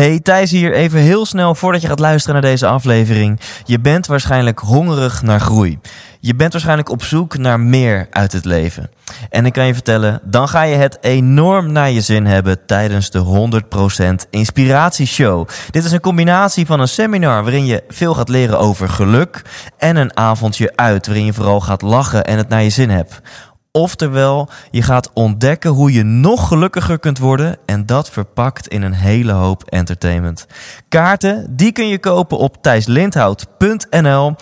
Hey, Thijs hier. Even heel snel voordat je gaat luisteren naar deze aflevering. Je bent waarschijnlijk hongerig naar groei. Je bent waarschijnlijk op zoek naar meer uit het leven. En ik kan je vertellen, dan ga je het enorm naar je zin hebben tijdens de 100% Inspiratieshow. Dit is een combinatie van een seminar waarin je veel gaat leren over geluk en een avondje uit waarin je vooral gaat lachen en het naar je zin hebt. Oftewel, je gaat ontdekken hoe je nog gelukkiger kunt worden en dat verpakt in een hele hoop entertainment. Kaarten, die kun je kopen op thijslindhout.nl.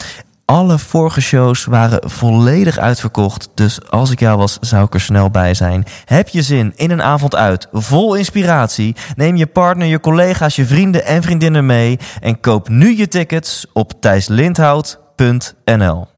Alle vorige shows waren volledig uitverkocht, dus als ik jou was, zou ik er snel bij zijn. Heb je zin in een avond uit, vol inspiratie? Neem je partner, je collega's, je vrienden en vriendinnen mee en koop nu je tickets op thijslindhout.nl.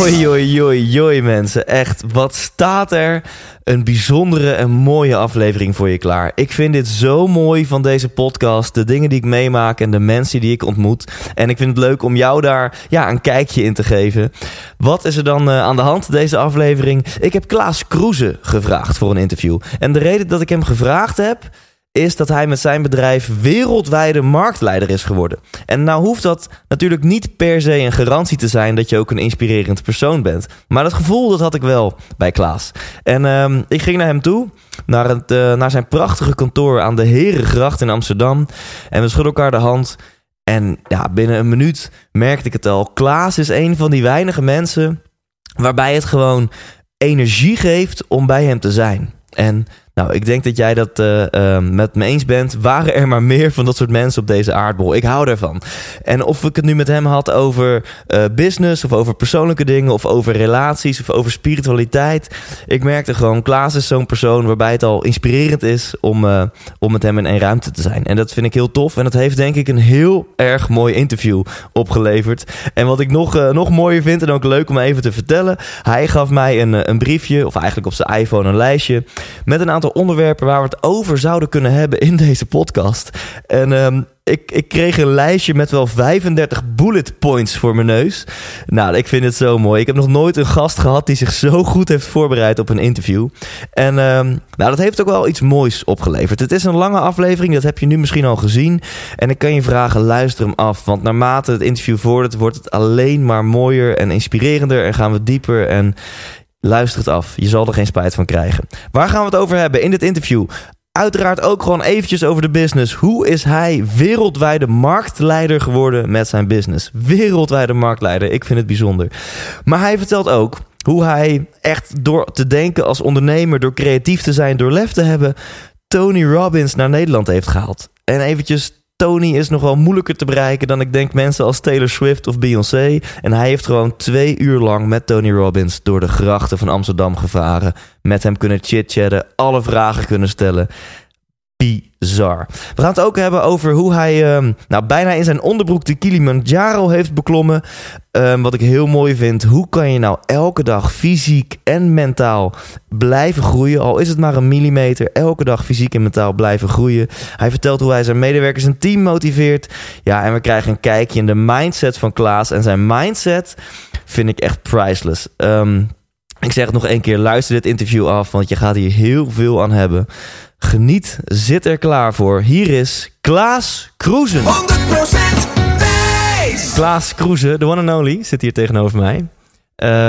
Oei, oei, oei, oei mensen. Echt, wat staat er een bijzondere en mooie aflevering voor je klaar. Ik vind dit zo mooi van deze podcast. De dingen die ik meemaak en de mensen die ik ontmoet. En ik vind het leuk om jou daar ja, een kijkje in te geven. Wat is er dan uh, aan de hand deze aflevering? Ik heb Klaas Kroeze gevraagd voor een interview. En de reden dat ik hem gevraagd heb is dat hij met zijn bedrijf wereldwijde marktleider is geworden. En nou hoeft dat natuurlijk niet per se een garantie te zijn dat je ook een inspirerend persoon bent. Maar dat gevoel dat had ik wel bij Klaas. En uh, ik ging naar hem toe, naar, het, uh, naar zijn prachtige kantoor aan de Herengracht in Amsterdam. En we schudden elkaar de hand. En ja, binnen een minuut merkte ik het al. Klaas is een van die weinige mensen waarbij het gewoon energie geeft om bij hem te zijn. En nou, ik denk dat jij dat uh, uh, met me eens bent. Waren er maar meer van dat soort mensen op deze aardbol? Ik hou ervan. En of ik het nu met hem had over uh, business, of over persoonlijke dingen, of over relaties, of over spiritualiteit. Ik merkte gewoon, Klaas is zo'n persoon waarbij het al inspirerend is om, om met hem in één ruimte te zijn. En dat vind ik heel tof. En dat heeft denk ik een heel erg mooi interview opgeleverd. En wat ik nog, nog mooier vind, en ook leuk om even te vertellen. Hij gaf mij een, een briefje, of eigenlijk op zijn iPhone een lijstje, met een aantal onderwerpen waar we het over zouden kunnen hebben in deze podcast. En um, ik, ik kreeg een lijstje met wel 35 bullet points voor mijn neus. Nou, ik vind het zo mooi. Ik heb nog nooit een gast gehad die zich zo goed heeft voorbereid op een interview. En um, nou, dat heeft ook wel iets moois opgeleverd. Het is een lange aflevering, dat heb je nu misschien al gezien. En ik kan je vragen, luister hem af. Want naarmate het interview vordert, wordt het alleen maar mooier en inspirerender. En gaan we dieper en Luister het af. Je zal er geen spijt van krijgen. Waar gaan we het over hebben in dit interview? Uiteraard ook gewoon eventjes over de business. Hoe is hij wereldwijde marktleider geworden met zijn business? Wereldwijde marktleider. Ik vind het bijzonder. Maar hij vertelt ook hoe hij echt door te denken als ondernemer, door creatief te zijn, door lef te hebben, Tony Robbins naar Nederland heeft gehaald. En eventjes Tony is nog wel moeilijker te bereiken dan ik denk mensen als Taylor Swift of Beyoncé. En hij heeft gewoon twee uur lang met Tony Robbins door de grachten van Amsterdam gevaren. Met hem kunnen chit-chatten, alle vragen kunnen stellen. Bizar. We gaan het ook hebben over hoe hij um, nou, bijna in zijn onderbroek de Kilimanjaro heeft beklommen. Um, wat ik heel mooi vind. Hoe kan je nou elke dag fysiek en mentaal blijven groeien? Al is het maar een millimeter. Elke dag fysiek en mentaal blijven groeien. Hij vertelt hoe hij zijn medewerkers en team motiveert. Ja, en we krijgen een kijkje in de mindset van Klaas. En zijn mindset vind ik echt priceless. Um, ik zeg het nog één keer, luister dit interview af, want je gaat hier heel veel aan hebben. Geniet, zit er klaar voor. Hier is Klaas Kroezen. 100% Thijs! Klaas Kroezen, de one and only, zit hier tegenover mij.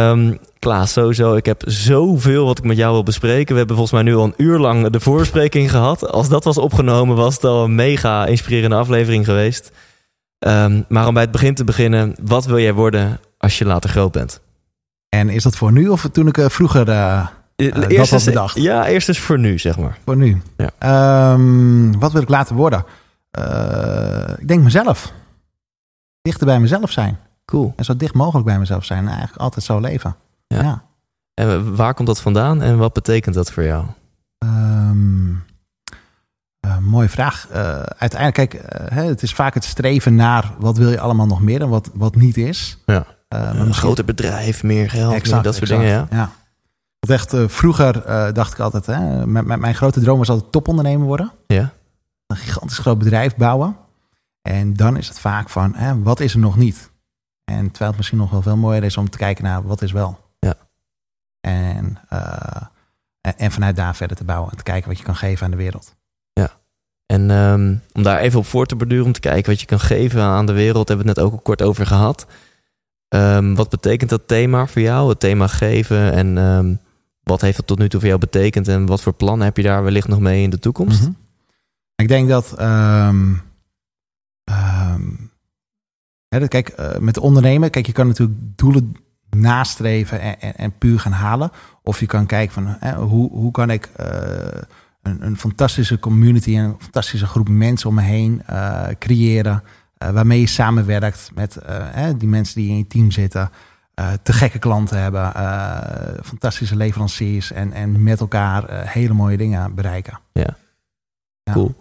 Um, Klaas, sowieso, ik heb zoveel wat ik met jou wil bespreken. We hebben volgens mij nu al een uur lang de voorbespreking gehad. Als dat was opgenomen, was het al een mega inspirerende aflevering geweest. Um, maar om bij het begin te beginnen, wat wil jij worden als je later groot bent? En is dat voor nu of toen ik uh, vroeger uh, dat was bedacht? Ja, eerst is voor nu, zeg maar. Voor nu. Ja. Um, wat wil ik later worden? ik denk mezelf. Dichter bij mezelf zijn. Cool. En zo dicht mogelijk bij mezelf zijn. En eigenlijk altijd zo leven. Ja. ja. En waar komt dat vandaan en wat betekent dat voor jou? Um, mooie vraag. Eh, uiteindelijk, kijk, eh, hè, het is vaak het streven naar wat wil je allemaal nog meer en wat, wat niet is. Ja. Eh, Een misschien- groter bedrijf, meer geld, meer dat soort exact. dingen, ja. ja. Want echt, eh, vroeger eh, dacht ik altijd, hè, mijn, mijn- mijn grote droom was altijd topondernemer worden. Ja, Een gigantisch groot bedrijf bouwen. En dan is het vaak van, hè, wat is er nog niet? En terwijl het misschien nog wel veel mooier is om te kijken naar wat is wel. Ja. En, eh, en, en vanuit daar verder te bouwen en te kijken wat je kan geven aan de wereld. En ehm, om daar even op voor te borduren, om te kijken wat je kan geven aan de wereld, hebben we het net ook al kort over gehad. Ehm, wat betekent dat thema voor jou, het thema geven? En ehm, wat heeft het tot nu toe voor jou betekend? En wat voor plannen heb je daar wellicht nog mee in de toekomst? Mhm. Ik denk dat. ehm, ehm, hè, dat- kijk, eh, met ondernemen, kijk, je kan natuurlijk doelen nastreven en, en, puur gaan halen. Of je kan kijken van hè, hoe, hoe kan ik eh, een, een fantastische community en een fantastische groep mensen om me heen eh, creëren. waarmee je samenwerkt met die mensen die in je team zitten. Eh, te gekke klanten hebben, eh, fantastische leveranciers en, en met elkaar eh, hele mooie dingen bereiken. Ja. Cool.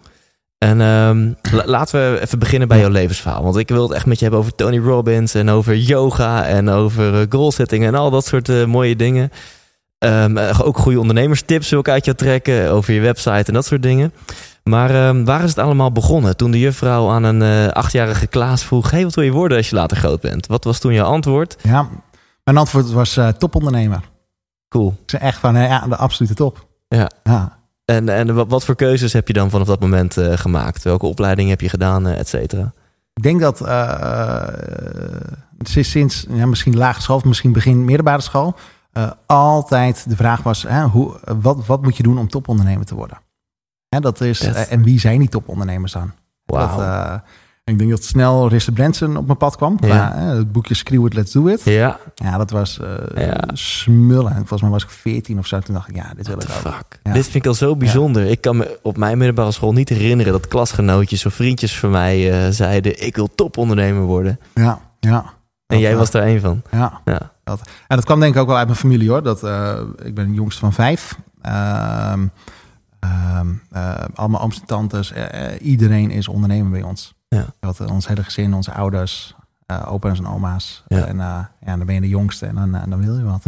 En ehm, la- laten we even beginnen bij jouw levensverhaal. Want ik wil het echt met je hebben over Tony Robbins en over yoga en over goal setting en al dat soort mooie dingen. Ehm, eh, ook goede ondernemerstips wil ik uit jou trekken over je website en dat soort dingen. Maar ehm, waar is het allemaal begonnen? Toen de juffrouw aan een achtjarige Klaas vroeg: Hey, wat wil je worden als je later groot bent? Wat was toen jouw antwoord? Ja, mijn antwoord was eh, topondernemer. Cool. Ik zei echt van, eh, ja, de absolute top. Ja. ja. En, en wat, voor keuzes heb je dan vanaf dat moment eh, gemaakt? Welke opleiding heb je gedaan, eh, et cetera? Ik denk dat sinds ja, misschien lagere school, of misschien begin middelbare school, altijd de vraag was: hoe, wat, wat moet je doen om topondernemer te worden? Dat is, en wie zijn die topondernemers dan? Dat, eh, ik denk dat snel Risse Branson op mijn pad kwam. Ja. Ja. het boekje Screw It, Let's Do It. Ja, Ja, dat was eh Ja. smullen. Volgens mij was ik 14 of zo. Toen dacht ik, ja, dit wil what ik ook. fuck. Ja. Dit vind ik al zo bijzonder. Ik kan me op mijn middelbare school niet herinneren dat klasgenootjes of vriendjes van mij eh, zeiden: Ik wil topondernemer worden. Ja, ja. En Dat, jij eh, was daar één van. Ja. Ja. Dat, en dat kwam denk ik ook wel uit mijn familie hoor. Dat, eh, ik ben de jongste van vijf. Ehm ehm, eh, allemaal ooms en tantes. eh, eh, iedereen is ondernemer bij ons. Ja. Dat, eh, ons hele gezin, onze ouders, eh opa's en oma's. Ja. En eh, ja, dan ben je de jongste en dan, eh, dan wil je wat.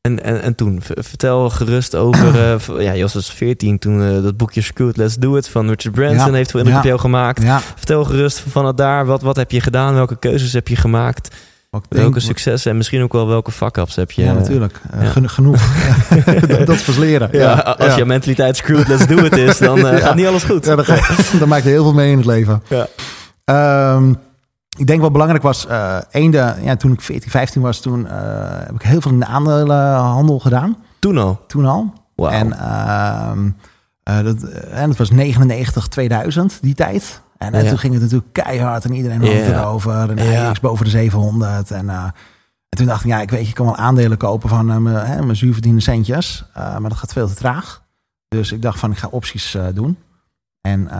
En, en, en toen, vertel gerust over. eh, ja, je was dus 14 toen eh, dat boekje It, Let's Do It van Richard Branson Ja. heeft veel indruk Ja. op jou gemaakt. Ja, Vertel gerust vanuit daar, wat, wat heb je gedaan? Welke keuzes heb je gemaakt? Wat Welke denk- successen en misschien ook wel welke fuck-ups heb je? Ja, natuurlijk. Eh, ja. genoeg. dat, dat is leren. Ja, als jouw mentaliteit Screw It, Let's Do It is, dan eh, gaat niet alles goed. Ja, dan, dan maak je heel veel mee in het leven. Ja. Ehm, ik denk wat belangrijk was, eende, ja, toen ik 14, 15 was, toen heb ik heel veel in de aandelenhandel gedaan. Toen al. Toen al. Wauw. En, ehm, eh, dat, en dat was 99, 2000, die tijd. En eh, toen ging het natuurlijk keihard en iedereen had het erover. En hij boven de 700. En, eh, en toen dacht ik, ja, ik weet, je kan wel aandelen kopen van eh, mijn, zuurverdiende centjes. maar dat gaat veel te traag. Dus ik dacht van, ik ga opties doen. En,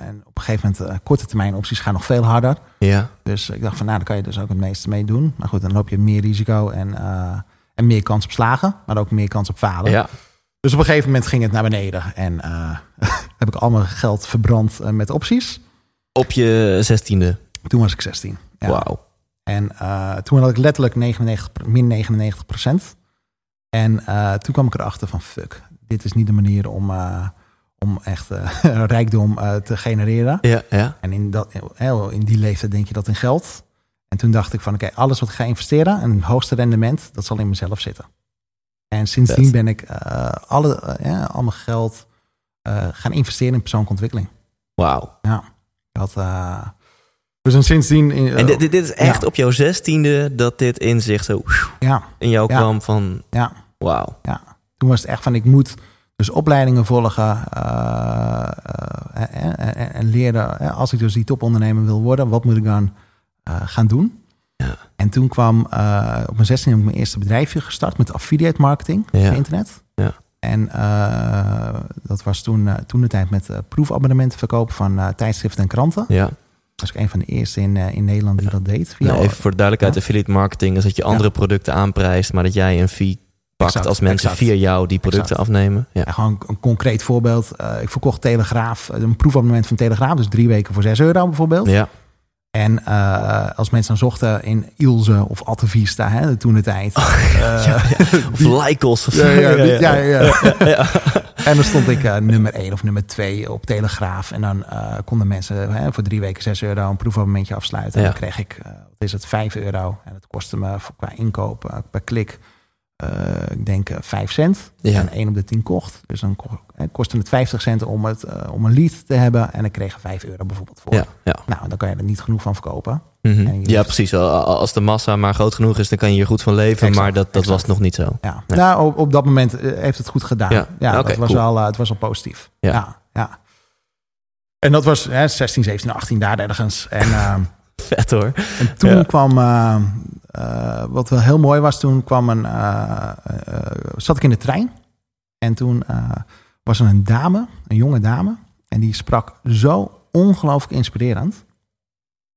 en op een gegeven moment, korte termijn opties gaan nog veel harder. Ja, Dus ik dacht van, nou, daar kan je dus ook het meeste mee doen. Maar goed, dan loop je meer risico en, en meer kans op slagen. Maar ook meer kans op falen. ja. Dus op een gegeven moment ging het naar beneden. En heb ik al mijn geld verbrand met opties. Op je zestiende. Toen was ik 16. Ja. Wauw. En eh, toen had ik letterlijk 99, min 99 procent. En eh, toen kwam ik erachter van fuck, dit is niet de manier om, eh, om echt rijkdom te genereren. Ja, ja. En in, dat, eh, in die leeftijd denk je dat in geld. En toen dacht ik van oké, alles wat ik ga investeren en het hoogste rendement, dat zal in mezelf zitten. En sindsdien ben ik alle, ja, al mijn geld gaan investeren in persoonlijke ontwikkeling. Wauw. Dat, eh, dus en sindsdien... eh, En dit, dit dit is echt Ja. op jouw zestiende dat dit inzicht zo ja, in jou Ja. kwam van ja, wauw. toen was het echt van ik moet dus opleidingen volgen eh, eh, en, en, en leren. eh, Als ik dus die topondernemer wil worden, wat moet ik dan eh, gaan doen? Ja. En toen kwam eh, op mijn 16 heb ik mijn eerste bedrijfje gestart met affiliate marketing Ja. op internet. En eh, dat was toen, eh, toen de tijd met eh, proefabonnementen verkopen van tijdschriften en kranten. Ja. Was ik een van de eerste in, in Nederland die dat deed. Via, Nou, even voor de duidelijkheid, Ja. affiliate marketing is dat je andere producten aanprijst, maar dat jij een fee pakt Exact, als mensen exact. via jou die producten Exact. afnemen. Ja. Gewoon een concreet voorbeeld. Ik verkocht Telegraaf, een proefabonnement van Telegraaf. Dus drie weken voor 6 euro bijvoorbeeld. Ja. En eh, als mensen dan zochten in Ilse of Altavista, hè, toen de tijd. eh, Of Lycos. Of ja, ja, ja. En dan stond ik eh, nummer 1 of nummer 2 op Telegraaf. En dan konden mensen hè, voor drie weken 6 euro een proefabonnementje afsluiten. En dan kreeg ik, wat is het, 5 euro. En het kostte me voor- qua inkoop per klik, ik denk eh, 5 cent. Ja. En 1 op de 10 kocht. Dus dan eh, kostte het 50 cent om, het, eh, om een lead te hebben. En dan kreeg je 5 euro bijvoorbeeld voor. Ja, ja. Nou, dan kan je er niet genoeg van verkopen. Mhm. Ja, precies. Al- al- Als de massa maar groot genoeg is, dan kan je hier goed van leven. Exact, maar dat, dat was nog niet zo. Ja. Ja. Nou, op, op dat moment eh, heeft het goed gedaan. Ja. Dat was cool. wel, eh, het was al positief. Ja. Ja. ja, En dat was hè, 16, 17, 18 daar ergens. En, ehm, Vet hoor. en toen kwam, eh, eh, wat wel heel mooi was, toen kwam een, eh, eh, zat ik in de trein. En toen was er een dame, een jonge dame. En die sprak zo ongelooflijk inspirerend.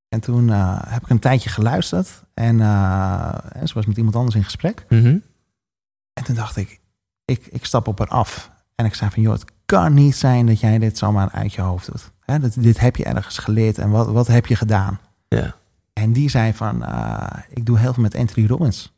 En toen heb ik een tijdje geluisterd. En ze was met iemand anders in gesprek. Mhm. En toen dacht ik, ik, ik stap op haar af. En ik zei van, joh, het kan niet zijn dat jij dit zomaar uit je hoofd doet. Hè, dat, dit heb je ergens geleerd en wat, wat heb je gedaan? Ja. En die zei van, eh, ik doe heel veel met Anthony Robbins.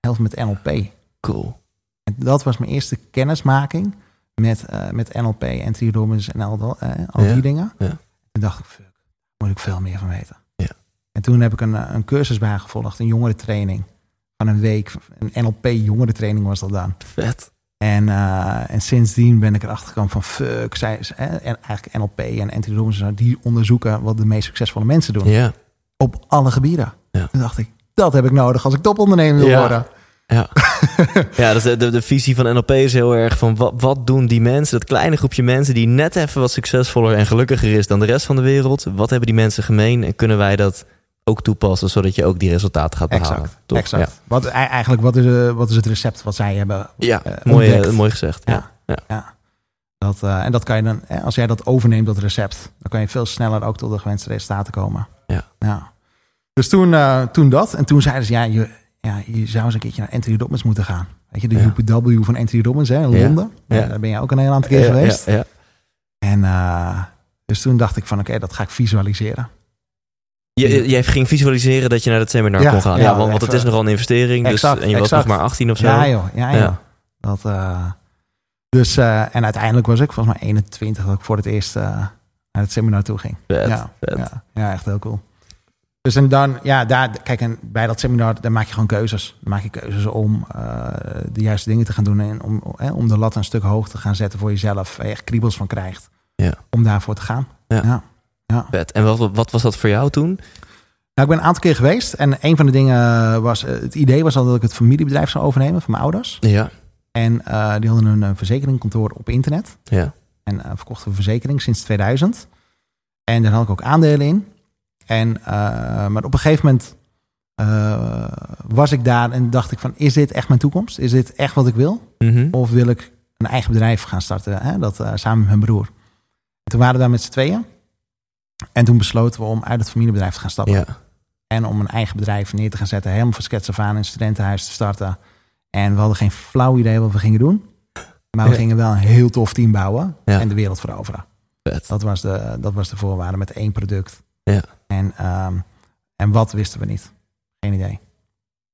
Heel veel met NLP. Cool. En dat was mijn eerste kennismaking met, eh, met NLP, Anthony Robbins en al, dat, eh, al Ja, die dingen. ja. Toen dacht ik, fuck, moet ik veel meer van weten. Ja. En toen heb ik een, een cursus bijgevolgd, een jongerentraining van een week. Een NLP jongerentraining was dat dan. Vet. En, en sindsdien ben ik erachter gekomen van fuck, zij, en eigenlijk NLP en Anthony Robbins, en die onderzoeken wat de meest succesvolle mensen doen. Ja. Op alle gebieden. Ja. Toen dacht ik, dat heb ik nodig als ik topondernemer wil Ja. worden. Ja, ja dus de, de, de visie van NLP is heel erg van wat, wat doen die mensen, dat kleine groepje mensen die net even wat succesvoller en gelukkiger is dan de rest van de wereld. Wat hebben die mensen gemeen en kunnen wij dat ook toepassen zodat je ook die resultaten gaat behalen? Exact. Toch? exact. Wat, e- eigenlijk, wat is, eh, wat is het recept wat zij hebben? Ja, Eh, mooi, eh, mooi gezegd. Ja. Ja. Ja. Dat, eh, en dat kan je dan, hè, als jij dat overneemt, dat recept, dan kan je veel sneller ook tot de gewenste resultaten komen. Ja. ja. Dus toen, eh, toen dat. En toen zeiden ze, ja je, ja, je zou eens een keertje naar Anthony Robbins moeten gaan. Weet je, de Ja. UPW van Anthony Robbins hè, in. Londen. Ja. Ja. daar ben je ook een heel aantal keer geweest. Ja, ja. En eh, dus toen dacht ik van, oké, dat ga ik visualiseren. Je, je- jij ging visualiseren dat je naar dat seminar kon gaan. Ja, ja, want, want het is nogal een investering. Dus, Exact, en je was exact. nog maar 18 of zo. Ja joh, ja, joh. Ja. Dat, eh, dus, eh, en uiteindelijk was ik volgens mij 21 dat ik voor het eerst eh, naar het seminar toe ging. Vet, ja, vet. Ja, ja, echt heel cool. Dus en dan, ja, daar, kijk, en bij dat seminar, daar maak je gewoon keuzes. Dan maak je keuzes om eh, de juiste dingen te gaan doen en om, om de lat een stuk hoog te gaan zetten voor jezelf. Waar je echt kriebels van krijgt. Ja. Om daarvoor te gaan. Ja. ja. ja. Vet. En wat, wat was dat voor jou toen? Nou, ik ben een aantal keer geweest en een van de dingen was, het idee was al dat ik het familiebedrijf zou overnemen van mijn ouders. Ja, En eh, die hadden een eh, verzekeringkantoor op internet. ja, En uh, verkochten een verzekering sinds 2000. En daar had ik ook aandelen in. En, eh, maar op een gegeven moment eh, was ik daar en dacht ik van... is dit echt mijn toekomst? Is dit echt wat ik wil? Mhm. Of wil ik een eigen bedrijf gaan starten? Hè? Dat eh, samen met mijn broer. En toen waren we daar met z'n tweeën. En toen besloten we om uit het familiebedrijf te gaan stappen. ja. En om een eigen bedrijf neer te gaan zetten. Helemaal van skets af aan in studentenhuis te starten. En we hadden geen flauw idee wat we gingen doen. Maar we Ja. gingen wel een heel tof team bouwen. Ja. En de wereld veroveren. Vet. Dat was de, dat was de voorwaarde met één product. Ja. En, ehm, en wat wisten we niet? Geen idee.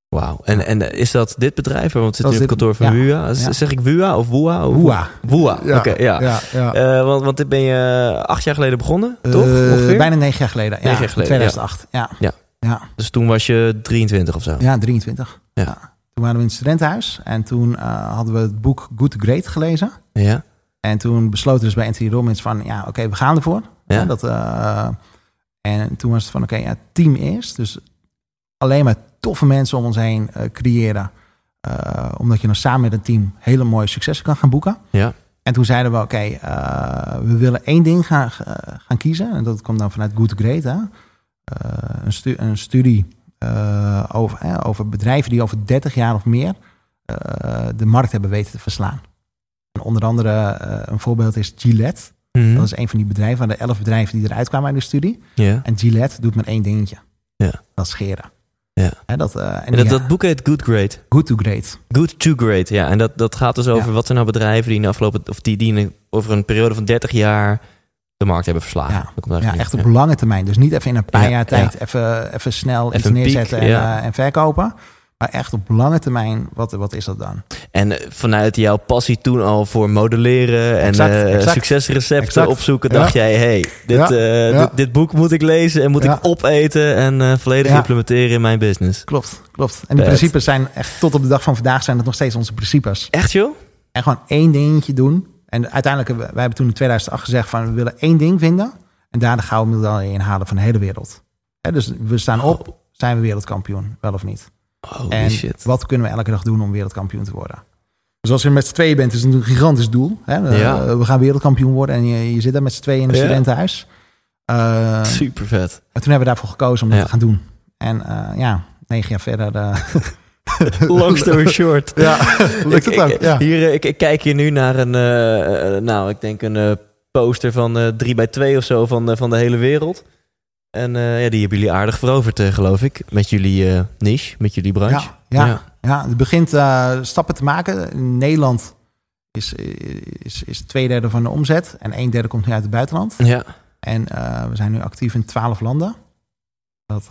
Wauw. En, en is dat dit bedrijf? Want het zit Dat op het kantoor van ja. WUA. Ja. Zeg ik WUA of WUA? WUA. Oké, ja. ja, ja. Eh, want, want dit ben je acht jaar geleden begonnen, toch? Eh, Ongeveer? bijna negen jaar geleden. Negen ja, jaar geleden, 2008. Ja. Ja. Ja. Dus toen was je 23 of zo. ja, 23. Ja. Toen waren we in het studentenhuis. En toen eh, hadden we het boek Good to Great gelezen. Ja. En toen besloten we dus bij Anthony Robbins van... ja, oké, we gaan ervoor. Ja. Dat, eh, en toen was het van, oké, ja, team eerst. Dus alleen maar toffe mensen om ons heen eh, creëren. Omdat je dan samen met een team hele mooie successen kan gaan boeken. Ja. En toen zeiden we, oké, we willen één ding gaan, gaan kiezen. En dat kwam dan vanuit Good to Great. Hè? Een, stu- een studie eh, over, eh, over bedrijven die over 30 jaar of meer eh, de markt hebben weten te verslaan. En onder andere een voorbeeld is Gillette. Mhm. Dat is een van die bedrijven, van de elf bedrijven die eruit kwamen uit de studie. En Gillette doet maar één dingetje. Dat is scheren. Ja. Dat, eh, en En dat, boek heet Good Great. Good to Great. Good to Great, ja. En dat, dat gaat dus over Ja. wat zijn nou bedrijven die in de afgelopen... of die, die in over een periode van 30 jaar de markt hebben verslagen. Ja. Dat echt op lange termijn. Dus niet even in een paar Ja, jaar ja. tijd even, even snel iets Even piek, neerzetten en, eh, en verkopen. Maar echt op lange termijn, wat, wat is dat dan? En eh, vanuit jouw passie toen al voor modelleren en Exact, eh, exact. succesrecepten Exact. opzoeken, dacht jij, hey, dit, dit, dit boek moet ik lezen en moet ik opeten en volledig implementeren in mijn business. Klopt, klopt. En die principes zijn echt tot op de dag van vandaag zijn het nog steeds onze principes. Echt joh? En gewoon één dingetje doen. En uiteindelijk, wij hebben toen in 2008 gezegd van we willen één ding vinden. En daar de gouden medaille inhalen van de hele wereld. Hè, dus we staan op, zijn we wereldkampioen, wel of niet? Holy en shit. wat kunnen we elke dag doen om wereldkampioen te worden? Dus als je met z'n tweeën bent, is het een gigantisch doel. Hè? Ja. We gaan wereldkampioen worden en je, je zit daar met z'n tweeën in een Ja. studentenhuis. Eh, Super vet. en toen hebben we daarvoor gekozen om dat Ja. te gaan doen. En eh, ja, negen jaar verder. eh, Long story short. ja, lukt het ook. ik- Ja. Hier, eh, ik, ik kijk hier nu naar een, eh, eh, nou, ik denk een poster van eh 3 bij 2 of zo van, van de hele wereld. En ja, die hebben jullie aardig veroverd, geloof ik. Met jullie niche, met jullie branche. Ja, ja. Ja, het begint stappen te maken. In Nederland is, is, is twee derde van de omzet. En een derde komt nu uit het buitenland. Ja. En we zijn nu actief in twaalf landen. Dat,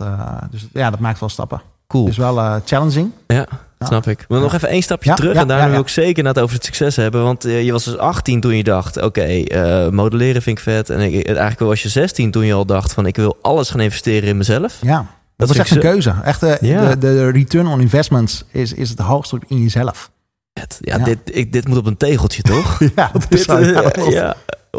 dus ja, dat maakt wel stappen. Cool. Is wel eh, challenging. Ja, Ja. snap ik. Maar nog even één stapje Ja, terug. ja, en daar ja, wil ja. ik zeker net over het succes hebben. Want eh, je was dus 18 toen je dacht... oké, eh, modelleren vind ik vet. En ik, eigenlijk was je 16 toen je al dacht van... ik wil alles gaan investeren in mezelf. Ja, dat, Dat was echt een keuze. Echt, Ja. de, de return on investments is, is het hoogste in jezelf. Ja, Ja. Dit, ik, dit moet op een tegeltje, toch? Ja, dat is dit, Ja, ja,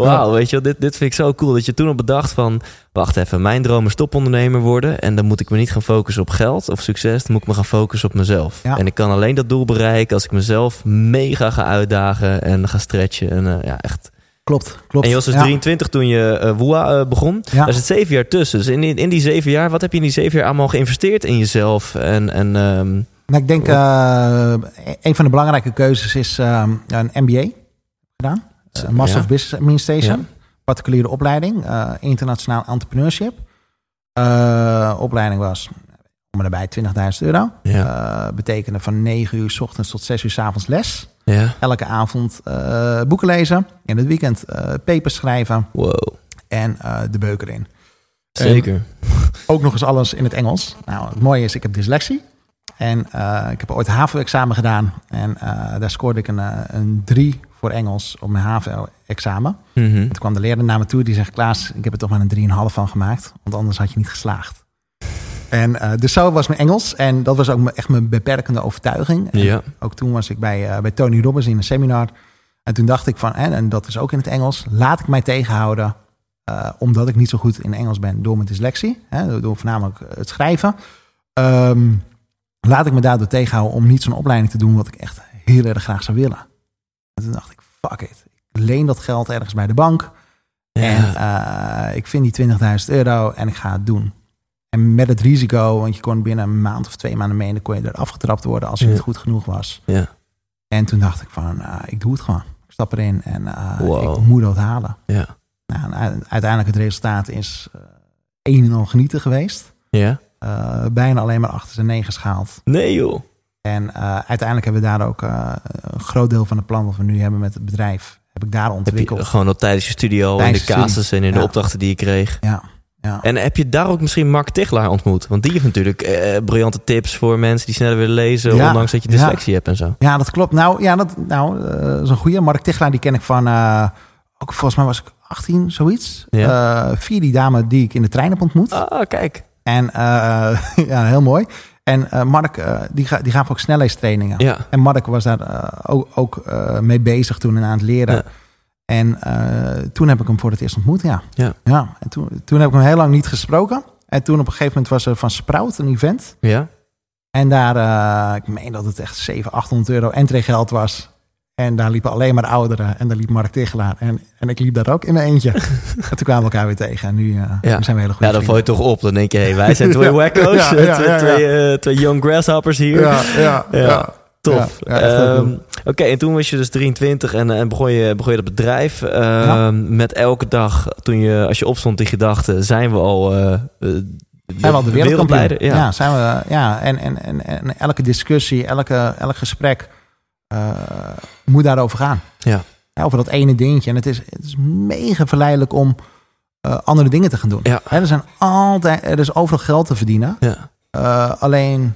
wauw, weet je wel, dit, dit vind ik zo cool. Dat je toen al bedacht van, wacht even, mijn droom is topondernemer worden. En dan moet ik me niet gaan focussen op geld of succes. Dan moet ik me gaan focussen op mezelf. Ja. En ik kan alleen dat doel bereiken als ik mezelf mega ga uitdagen en ga stretchen. En eh, ja, echt. Klopt, klopt. En je was dus Ja. 23 toen je eh, begon. Ja. Daar zit zeven jaar tussen. Dus in, die- in die zeven jaar, wat heb je in die zeven jaar allemaal geïnvesteerd in jezelf? En, en ehm, Nou, ik denk, een van de belangrijke keuzes is eh, een MBA gedaan. Eh, Master of Business Administration. Particuliere opleiding. eh, internationaal entrepreneurship. Eh, opleiding was om en nabij 20.000 euro. ja, betekende van 9 uur s ochtends tot 6 uur s avonds les. ja, Elke avond boeken lezen. In het weekend papers schrijven. wow, En de beuker in. zeker. Ook nog eens alles in het Engels. Nou, het mooie is, ik heb dyslexie. En ik heb ooit HAVO-examen gedaan. En daar scoorde ik een, een 3 voor Engels op mijn HAVO-examen. Mhm. Toen kwam de leraar naar me toe. Die zegt, Klaas, ik heb er toch maar een 3,5 van gemaakt. Want anders had je niet geslaagd. En eh, dus zo was mijn Engels. En dat was ook echt mijn beperkende overtuiging. En Ja, ook toen was ik bij, eh, bij Tony Robbins in een seminar. En toen dacht ik van, en, en dat is ook in het Engels, laat ik mij tegenhouden. eh, omdat ik niet zo goed in Engels ben door mijn dyslexie. Hè, door- door voornamelijk het schrijven. Ehm, laat ik me daardoor tegenhouden om niet zo'n opleiding te doen wat ik echt heel erg graag zou willen. En toen dacht ik, fuck it. Ik leen dat geld ergens bij de bank. En eh, ik vind die 20.000 euro en ik ga het doen. En met het risico, want je kon binnen een maand of twee maanden mee... en dan kon je er afgetrapt worden als je Ja. niet goed genoeg was. ja. En toen dacht ik van, eh, ik doe het gewoon. Ik stap erin en eh, Wow. ik moet dat halen. Ja. Nou, uiteindelijk het resultaat is een en al genieten geweest. Ja? Bijna alleen maar achter zijn negen gehaald. Nee joh. En eh, uiteindelijk hebben we daar ook eh, een groot deel van het plan wat we nu hebben met het bedrijf... heb ik daar je ontwikkeld. gewoon al tijdens je Tijdens in de casus en in de opdrachten die je kreeg. Ja, ja. En heb je daar ook misschien Mark Tichelaar ontmoet? Want die heeft natuurlijk eh, briljante tips voor mensen die sneller willen lezen, Ja. ondanks dat je dyslexie hebt en zo. Ja, dat klopt. Nou, ja, dat, nou, dat is een goede. Mark Tichelaar, die ken ik van, ook volgens mij was ik 18, zoiets. Via die dame die ik in de trein heb ontmoet. Ah, kijk. En ja, heel mooi. En eh, Mark, eh, die, ga, die gaf ook snelheidstrainingen. Ja. En Mark was daar eh, ook, ook mee bezig toen en aan het leren. Ja. En toen heb ik hem voor het eerst ontmoet, ja. Ja. ja en toen, toen heb ik hem heel lang niet gesproken. En toen op een gegeven moment was er van Sprout een event. Ja? En daar, ik meen dat het echt 700, 800 euro entreegeld was. En daar liepen alleen maar ouderen. En daar liep Mark Tichelaar. En, en ik liep daar ook in mijn eentje. en toen kwamen we elkaar weer tegen. En nu eh, Ja. nu zijn we hele goede Ja, dan val je toch op. Dan denk je, hey, wij zijn twee Ja. wacko's. Ja, ja, twee, ja, ja. Twee, eh, twee young grasshoppers hier. Ja, ja, Ja. ja. Tof. Ehm. Oké, en toen was je dus 23 en, en begon, je, begon je dat bedrijf. ehm, Ja. Met elke dag, toen je, als je opstond, die gedachte, zijn we al eh, Zijn we al de wereldkampioen? Ja. zijn we, ja en, en, en, en elke discussie, elke, elk gesprek eh, moet daarover gaan. Ja. Ja, over dat ene dingetje. En het is, het is mega verleidelijk om eh, andere dingen te gaan doen. Ja. Hè, er, zijn altijd, er is overal geld te verdienen. Ja. Eh, alleen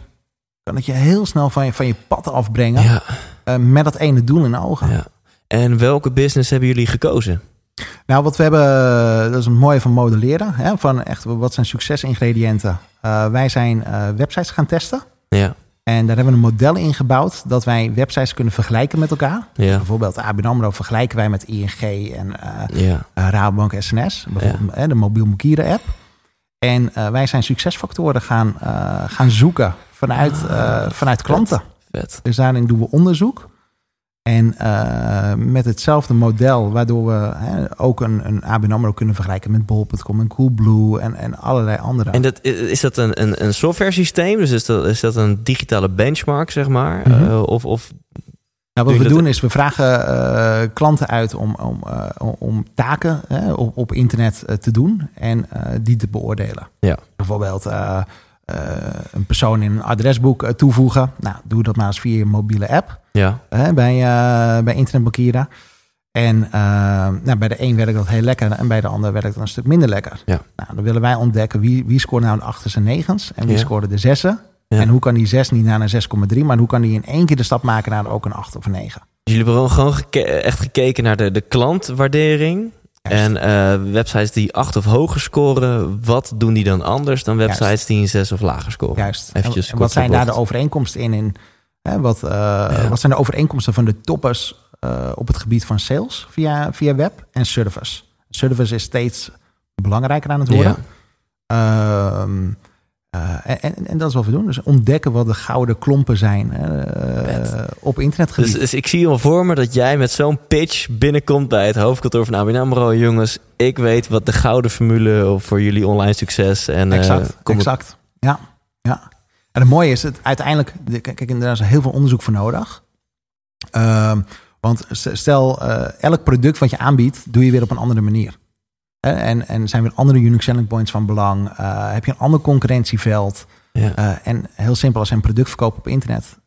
kan het je heel snel van je, van je pad afbrengen. Ja. met dat ene doel in de ogen. ja. En welke business hebben jullie gekozen? Nou, wat we hebben, dat is een mooie van modelleren. Hè, van echt, wat zijn succesingrediënten? Wij zijn websites gaan testen. Ja. En daar hebben we een model in gebouwd dat wij websites kunnen vergelijken met elkaar. Ja. Bijvoorbeeld ABN AMRO vergelijken wij met ING en Ja. eh, Rabobank SNS. Bijvoorbeeld de mobiel bankieren app. En eh, wij zijn succesfactoren gaan, gaan zoeken vanuit, eh, vanuit klanten. Vet. Dus daarin doen we onderzoek. En eh, met hetzelfde model, waardoor we hè, ook een, een ABN AMRO kunnen vergelijken met Bol.com en Coolblue en, en allerlei andere. En dat, is dat een, een, een software systeem? Dus is dat, is dat een digitale benchmark, zeg maar? Mhm. Eh, of, of Nou, wat we doen is, we vragen eh, klanten uit om, om, om- taken hè, op, op internet te doen en die te beoordelen. Ja. Bijvoorbeeld een persoon in een adresboek toevoegen. Nou, doe dat maar eens via je mobiele app ja, hè, bij, eh, bij internetbankieren. En eh, nou, bij de een werkt dat heel lekker en bij de ander werkt dat een stuk minder lekker. Ja. Nou, dan willen wij ontdekken wie, wie scoort nou de achters en negens en wie Ja. scoorde de zessen. Ja. En hoe kan die 6 niet naar een 6,3, maar hoe kan die in één keer de stap maken naar ook een 8 of een 9? Dus jullie hebben gewoon geke- echt gekeken naar de, de klantwaardering. Juist. En eh, websites die acht of hoger scoren, wat doen die dan anders dan websites Juist. die een zes of lager scoren? Juist. Eventjes en wat zijn daar de overeenkomsten in? in hè, wat, eh, wat zijn de overeenkomsten van de toppers eh, op het gebied van sales via, via web en service? Service is steeds belangrijker aan het worden. Ehm, eh, en, en, en dat is wat we doen. Dus ontdekken wat de gouden klompen zijn op internetgebied. Dus, dus ik zie al voor me dat jij met zo'n pitch binnenkomt bij het hoofdkantoor van ABN AMRO. Jongens, ik weet wat de gouden formule voor jullie online succes en exact, exact. Ja, ja. En het mooie is, het uiteindelijk, de- kijk, daar is heel veel onderzoek voor nodig. Ehm, want stel, eh, elk product wat je aanbiedt, doe je weer op een andere manier. En, en zijn weer andere unique selling points van belang? Eh, heb je een ander concurrentieveld? Ja. Eh, en heel simpel, als je een product verkoopt op internet,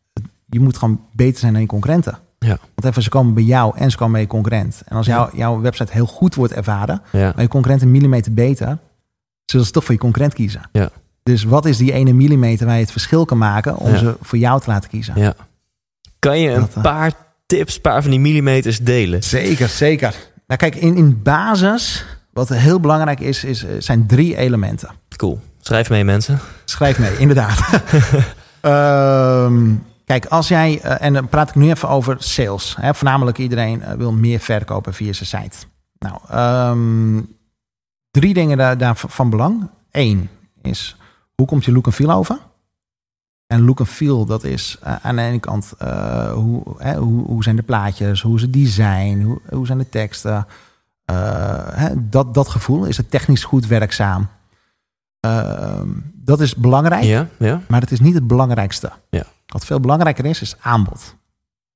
je moet gewoon beter zijn dan je concurrenten. Ja. Want even, ze komen bij jou en ze komen bij je concurrent. En als jou, jouw website heel goed wordt ervaren, ja. maar je concurrent een millimeter beter, zullen ze toch voor je concurrent kiezen. Ja. Dus wat is die ene millimeter waar je het verschil kan maken om Ja. ze voor jou te laten kiezen? ja. Kan je een Dat, eh, paar tips, paar van die millimeters delen? Zeker, zeker. Nou kijk, in, in basis, wat heel belangrijk is, is, eh, zijn drie elementen. Cool. Schrijf mee mensen. Schrijf mee, inderdaad. Ehm, kijk, als jij, eh, en dan praat ik nu even over sales. Hè, voornamelijk iedereen wil meer verkopen via zijn site. Nou, ehm, drie dingen daar, daar van belang. Eén is, hoe komt je look en feel over? En look en feel, dat is eh, aan de ene kant, eh, hoe, hè, hoe, hoe zijn de plaatjes, hoe is het design, hoe, hoe zijn de teksten. Eh, hè, dat, dat gevoel, is het technisch goed werkzaam? Ehm, dat is belangrijk, Ja, ja. maar het is niet het belangrijkste. Ja. Wat veel belangrijker is, is aanbod.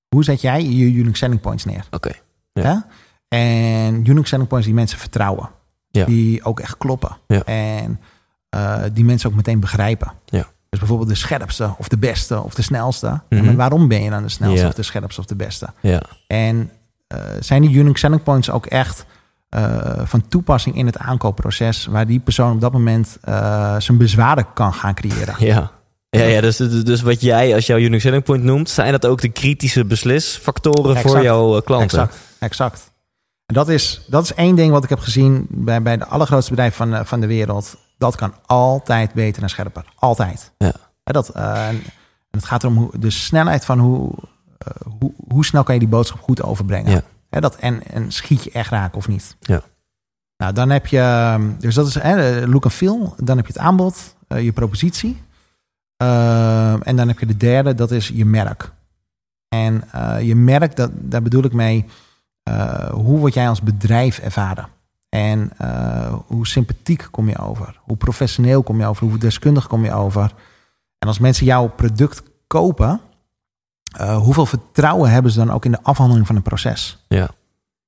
Hoe zet jij je unique selling points neer? Oké. Ja. Ja. En unique selling points die mensen vertrouwen. Ja. Die ook echt kloppen. Ja. En eh, die mensen ook meteen begrijpen. Ja. Dus bijvoorbeeld de scherpste of de beste of de snelste. Ja, Mhm. waarom ben je dan de snelste of de scherpste of de beste? En eh, zijn die unique selling points ook echt eh, van toepassing in het aankoopproces, waar die persoon op dat moment zijn bezwaren kan gaan creëren? Ja. Ja, ja dus, dus wat jij als jouw unique selling point noemt, zijn dat ook de kritische beslisfactoren voor jouw klanten? Exact, exact. En dat is, dat is één ding wat ik heb gezien bij, bij de allergrootste bedrijven van, van de wereld. Dat kan altijd beter en scherper. Altijd. Ja. Dat, eh, en het gaat erom hoe, de snelheid van hoe, eh, hoe, hoe snel kan je die boodschap goed overbrengen. Ja. Hè, dat, en, en schiet je echt raken of niet. Ja. Nou, dan heb je, dus dat is hè, look and feel. Dan heb je het aanbod, eh, je propositie. Eh, en dan heb je de derde, dat is je merk. En je merk, dat, daar bedoel ik mee, hoe word jij als bedrijf ervaren? En eh, hoe sympathiek kom je over? Hoe professioneel kom je over? Hoe deskundig kom je over? En als mensen jouw product kopen, eh, hoeveel vertrouwen hebben ze dan ook in de afhandeling van het proces? Ja.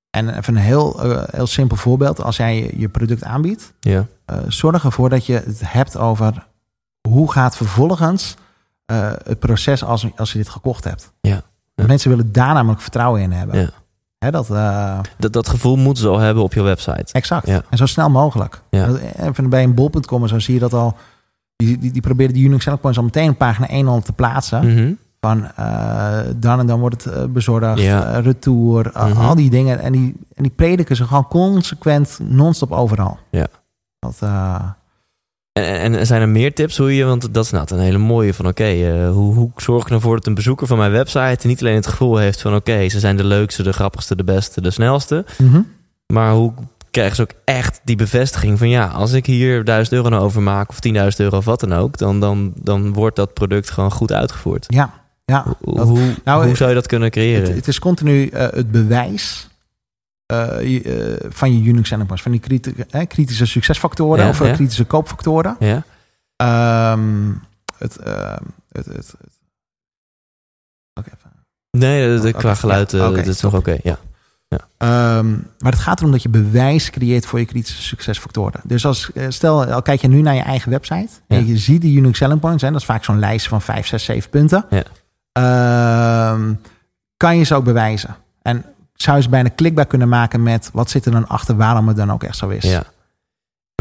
En even een heel, eh, heel simpel voorbeeld. Als jij je- product aanbiedt, Ja. zorg ervoor dat je het hebt over hoe gaat vervolgens het proces als, als je dit gekocht hebt. Ja. Ja. Mensen willen daar namelijk vertrouwen in hebben. Ja. Dat, eh, Dat, dat gevoel moeten ze al hebben op je website. exact. Ja. En zo snel mogelijk. Ja. Dat- Even bij een bol.com en zo zie je dat al. Die, die, die proberen die unique selling points al meteen op pagina 1 al te plaatsen. Mhm. Van eh, dan en dan wordt het eh, bezorgd, Ja. eh, retour, eh, Mhm. al die dingen. En die, en die prediken ze gewoon consequent non-stop overal. Ja. Dat, eh, En, en zijn er meer tips hoe je, want dat is nou een hele mooie van oké, eh, hoe, hoe zorg ik ervoor dat een bezoeker van mijn website niet alleen het gevoel heeft van oké, ze zijn de leukste, de grappigste, de beste, de snelste. mhm. Maar hoe krijgen ze ook echt die bevestiging van ja, als ik hier 1000 euro aan overmaak of 10.000 euro of wat dan ook, dan, dan, dan wordt dat product gewoon goed uitgevoerd. Ja, ja. Hoe, Dat- hoe, nou, hoe eh, zou je dat kunnen creëren? Het, het is continu eh, het bewijs van je unique selling points. Van die kriti- eh, kritische succesfactoren Ja, of eh, ja. kritische koopfactoren. ja? Ehm, het, ehm, het, het, het- Oké, even. Nee, dat- Oké, qua geluid, ja, eh, dat is nog stop. oké. ja. Ehm, maar het gaat erom dat je bewijs creëert voor je kritische succesfactoren. Dus als, eh, stel, al kijk je nu naar je eigen website. En Ja. je ziet die unique selling points. Hè, dat is vaak zo'n lijst van 5, 6, 7 punten. Ja. Kan je ze ook bewijzen. En zou je ze bijna klikbaar kunnen maken met... wat zit er dan achter waarom het dan ook echt zo is. ja.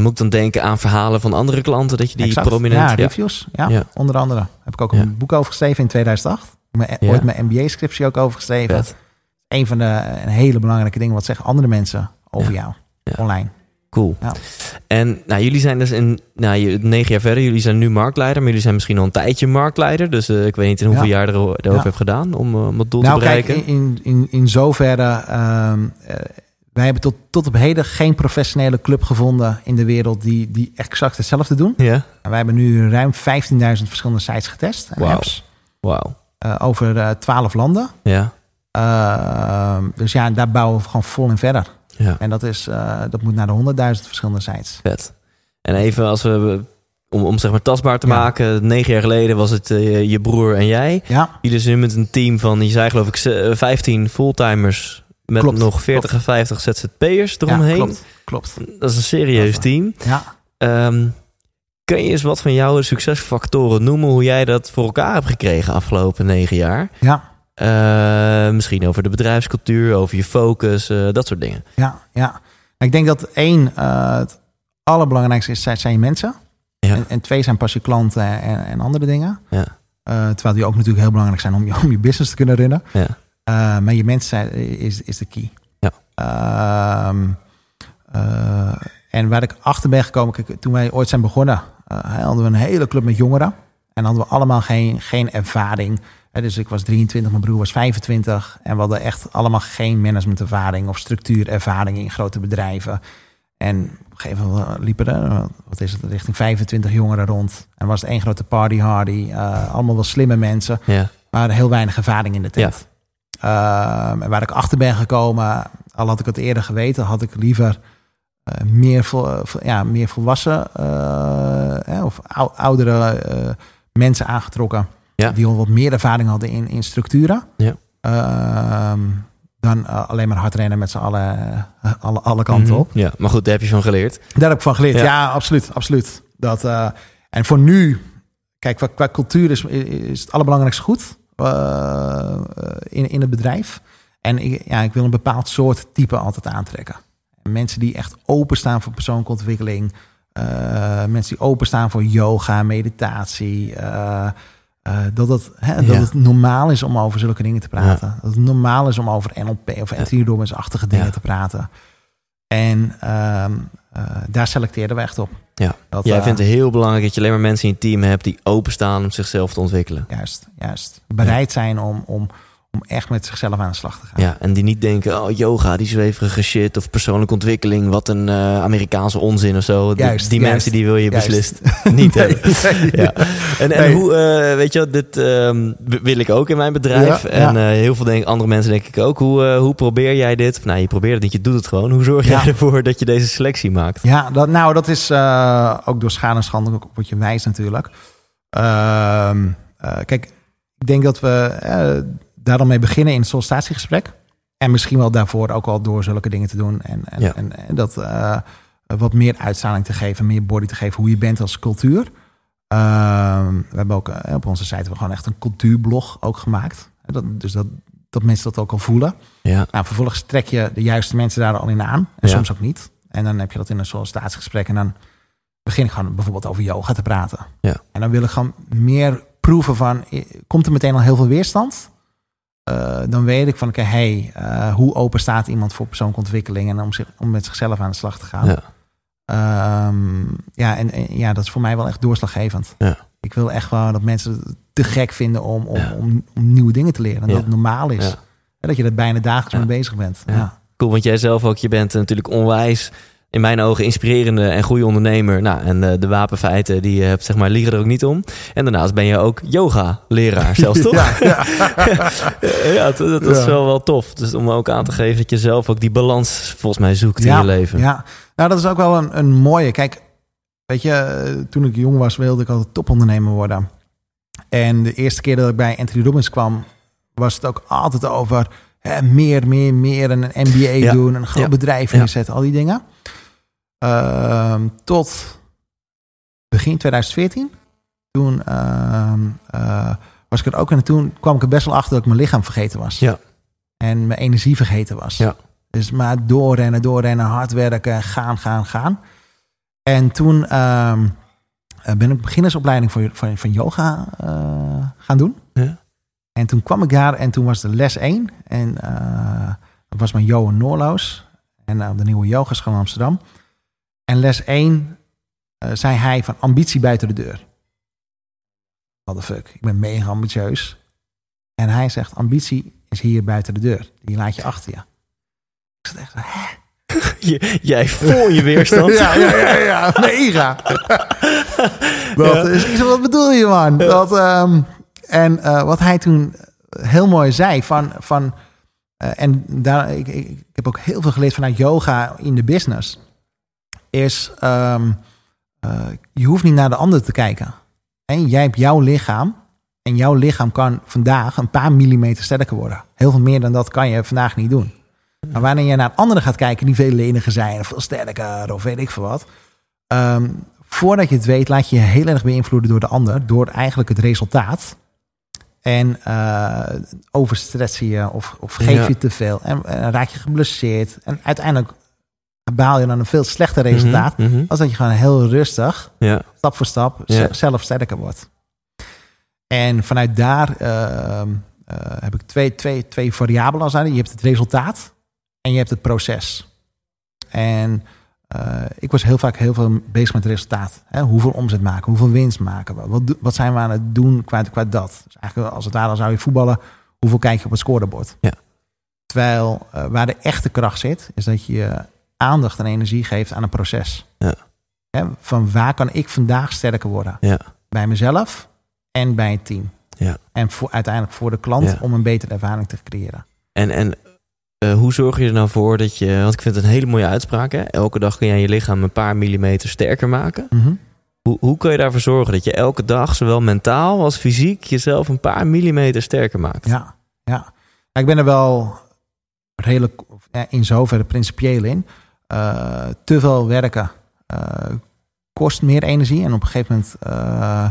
Moet ik dan denken aan verhalen van andere klanten, dat je die Exact. prominent... Ja, reviews. Ja, Ja. onder andere. Heb ik ook een boek over geschreven in 2008. Mijn. Ooit mijn MBA-scriptie ook over geschreven. Vet. Een van de een hele belangrijke dingen. Wat zeggen andere mensen over jou online. Cool. Ja. En nou, jullie zijn dus in nou, je- negen jaar verder. Jullie zijn nu marktleider, maar jullie zijn misschien al een tijdje marktleider. Dus eh, ik weet niet in hoeveel Ja. jaar er erover Ja. hebt gedaan om, eh, om het doel nou, te kijk, bereiken. in, in, in zoverre. eh, wij hebben tot, tot op heden geen professionele club gevonden in de wereld die, die exact hetzelfde doen. ja, En wij hebben nu ruim 15.000 verschillende sites getest en Wauw. apps wauw. eh, over eh 12 landen. Ja, Ehm, dus ja, daar bouwen we gewoon vol in verder. Ja, En dat, is, eh, dat moet naar de 100.000 verschillende sites. vet. En even als we, om, om zeg maar tastbaar te Ja. maken. Negen jaar geleden was het eh, je broer en jij. Ja, Jullie zijn nu met een team van, je zei geloof ik, ze- eh, 15 fulltimers. Met Klopt, nog 40 en 50 ZZP'ers eromheen. Ja, klopt, klopt. Dat is een serieus team. Ja, Ehm, kun je eens wat van jouw succesfactoren noemen hoe jij dat voor elkaar hebt gekregen afgelopen negen jaar? ja, Eh, misschien over de bedrijfscultuur, over je focus, eh, dat soort dingen. ja, ja. Ik denk dat één, eh, het allerbelangrijkste is, zijn- zijn je mensen. Ja. En, en twee zijn pas je klanten en, en andere dingen. Ja. Terwijl die ook natuurlijk heel belangrijk zijn om je, om je business te kunnen runnen. Ja. Maar je mensen zijn, is, is de key. Ja. Ehm, eh, en waar ik achter ben gekomen, kijk, toen wij ooit zijn begonnen, hadden we een hele club met jongeren. En hadden we allemaal geen, geen ervaring. Dus ik was 23, mijn broer was 25. En we hadden echt allemaal geen managementervaring of structuurervaring in grote bedrijven. En op een gegeven moment liepen er, wat is het, richting 25 jongeren rond. En was het één grote party hardy. eh, allemaal wel slimme mensen Ja, maar heel weinig ervaring in de tent. Ehm, en waar ik achter ben gekomen, al had ik het eerder geweten, had ik liever eh, meer, vol, ja, meer volwassen eh, eh, of ou- oudere eh, mensen aangetrokken. Ja. Die al wat meer ervaring hadden in, in structuren. Ja. Ehm, dan eh, alleen maar hard rennen met z'n allen eh, alle, alle kanten Mhm. op. Ja, maar goed, daar heb je van geleerd. Daar heb ik van geleerd. Ja. Ja, absoluut. absoluut. Dat, eh, en voor nu, kijk, qua, qua cultuur is, is het allerbelangrijkste goed in, in het bedrijf. En ik, ja, ik wil een bepaald soort type altijd aantrekken. Mensen die echt openstaan voor persoonlijke ontwikkeling. mensen die openstaan voor yoga, meditatie. Eh, dat, het, hè, dat Ja. het normaal is om over zulke dingen te praten. Dat het normaal is om over NLP of Anthony-achtige dingen Ja. te praten. En ehm, eh, daar selecteerden we echt op. Ja. Dat, Jij eh, vindt het heel belangrijk dat je alleen maar mensen in je team hebt die openstaan om zichzelf te ontwikkelen. Juist, juist. Bereid zijn om, om, om echt met zichzelf aan de slag te gaan. Ja, en die niet denken, oh yoga, die zweverige shit. Of persoonlijke ontwikkeling, wat een eh, Amerikaanse onzin of zo. Die- Juist, die juist, mensen die wil je juist. beslist niet Nee, hebben. nee. Ja. En, hoe, eh, weet je, wat, dit ehm, wil ik ook in mijn bedrijf. Ja, en ja. eh, heel veel denk, andere mensen denk ik ook. Hoe, hoe probeer jij dit? Nou, je probeert het niet, je doet het gewoon. Hoe zorg jij Ja. ervoor dat je deze selectie maakt? Ja, dat, nou, dat is ook door schade en schande ook word je wijs natuurlijk. Ehm, eh, kijk, ik denk dat we daar dan mee beginnen in het sollicitatiegesprek. En misschien wel daarvoor ook al door zulke dingen te doen. En, en, Ja. en, en dat eh, wat meer uitstraling te geven, meer body te geven, hoe je bent als cultuur. Ehm, we hebben ook eh, op onze site hebben we gewoon echt een cultuurblog ook gemaakt. Dat, dus dat, dat mensen dat ook al voelen. Ja. Nou, vervolgens trek je de juiste mensen daar al in aan. En Ja. soms ook niet. En dan heb je dat in een sollicitatiegesprek. En dan begin ik gewoon bijvoorbeeld over yoga te praten. Ja. En dan wil ik gewoon meer proeven van... eh, Komt er meteen al heel veel weerstand? Eh, dan weet ik van, oké, hey, eh, hoe open staat iemand voor persoonlijke ontwikkeling... en om, zich, om met zichzelf aan de slag te gaan. Ja. Ehm, ja, en, en ja, dat is voor mij wel echt doorslaggevend. Ja. Ik wil echt wel dat mensen het te gek vinden om, om, Ja. om, om nieuwe dingen te leren. En dat het normaal is. En dat je er bijna dagelijks mee bezig bent. Ja. Ja. Cool, want jij zelf ook, je bent natuurlijk onwijs, in mijn ogen, inspirerende en goede ondernemer. Nou, en eh, de wapenfeiten, die je hebt, zeg maar, liegen er ook niet om. En daarnaast ben je ook yoga-leraar zelfs, toch? Ja, ja. ja, dat, dat is wel wel tof. Dus om ook aan te geven dat je zelf ook die balans volgens mij zoekt in je leven. Ja, nou dat is ook wel een, een mooie. Kijk, weet je, eh, toen ik jong was wilde ik altijd topondernemer worden. En de eerste keer dat ik bij Anthony Robbins kwam, was het ook altijd over hè, meer, meer, meer. En een MBA Ja. doen, een groot Ja. bedrijf Ja. neerzetten, al die dingen. Ehm, tot begin 2014. Toen ehm, eh, was ik er ook en toen kwam ik er best wel achter dat ik mijn lichaam vergeten was. Ja. En mijn energie vergeten was. Ja. Dus maar doorrennen, doorrennen, hard werken, gaan, gaan, gaan. En toen ehm, eh, ben ik beginnersopleiding voor, van, van yoga eh, gaan doen. Ja. En toen kwam ik daar en toen was de les 1. En dat was mijn Johan Noorloos. En op de nieuwe yogaschool in Amsterdam. En les 1 eh, zei hij van ambitie buiten de deur. What the fuck, ik ben mega ambitieus. En hij zegt ambitie is hier buiten de deur. Die laat je achter je. Ik zat echt zo, hè? Je- jij vol je weerstand. ja, ja, ja, ja, mega. dat is, wat bedoel je, man? Dat, ehm, en eh, wat hij toen heel mooi zei, van, van eh, en daar, ik, ik, ik heb ook heel veel geleerd vanuit yoga in de business, is ehm, eh, je hoeft niet naar de ander te kijken. En jij hebt jouw lichaam en jouw lichaam kan vandaag een paar millimeter sterker worden. Heel veel meer dan dat kan je vandaag niet doen. Maar wanneer je naar anderen gaat kijken die veel leniger zijn, of veel sterker, of weet ik veel wat. ehm, voordat je het weet, laat je je heel erg beïnvloeden door de ander, door eigenlijk het resultaat. En uh, overstress je of, of geef Ja. je te veel. En, en raak je geblesseerd. En uiteindelijk behaal je dan een veel slechter resultaat. Mhm, mhm. Als dat je gewoon heel rustig, Ja, stap voor stap, Ja. zelf sterker wordt. En vanuit daar ehm, eh, heb ik twee, twee, twee variabelen als aan. Je hebt het resultaat en je hebt het proces. En eh, ik was heel vaak heel veel bezig met het resultaat. Hè? Hoeveel omzet maken, hoeveel winst maken we? Wat, wat zijn we aan het doen qua, qua dat? Dus eigenlijk als het ware zou je voetballen, hoeveel kijk je op het scorebord? Ja. Terwijl eh, waar de echte kracht zit, is dat je aandacht en energie geeft aan een proces. Ja. Hè? Van waar kan ik vandaag sterker worden? ja, Bij mezelf en bij het team. Ja. En voor, uiteindelijk voor de klant om een betere ervaring te creëren. En, en eh, hoe zorg je er nou voor dat je... Want ik vind het een hele mooie uitspraak. Hè? Elke dag kun jij je lichaam een paar millimeter sterker maken. Mhm. Hoe, hoe kun je daarvoor zorgen dat je elke dag... zowel mentaal als fysiek jezelf een paar millimeter sterker maakt? Ja, ja. Maar ik ben er wel redelijk ja, in zoverre principieel in. Eh, te veel werken eh, kost meer energie. En op een gegeven moment eh,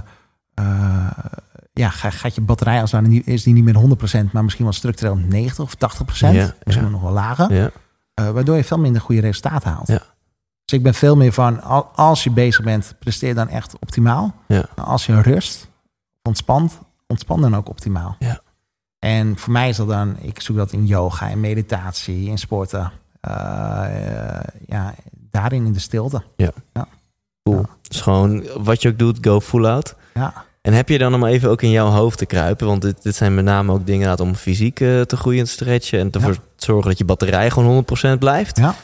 ja, ga- gaat je batterij als het ware niet- is die niet meer 100%, maar misschien wel structureel 90 of 80%. Ja, misschien ja. nog wel lager. Ja, waardoor je veel minder goede resultaten haalt. Ja. Dus ik ben veel meer van, al- als je bezig bent, presteer dan echt optimaal. Ja. Als je rust, ontspant, ontspan dan ook optimaal. Ja. En voor mij is dat dan, ik zoek dat in yoga, in meditatie, in sporten. Eh, ja, daarin in de stilte. cool. Dus gewoon wat je ook doet, go full out. Ja, En heb je dan om even ook in jouw hoofd te kruipen? Want dit, dit zijn met name ook dingen om fysiek eh, te groeien en te stretchen. En ervoor Ja. te zorgen dat je batterij gewoon 100% blijft. Ja.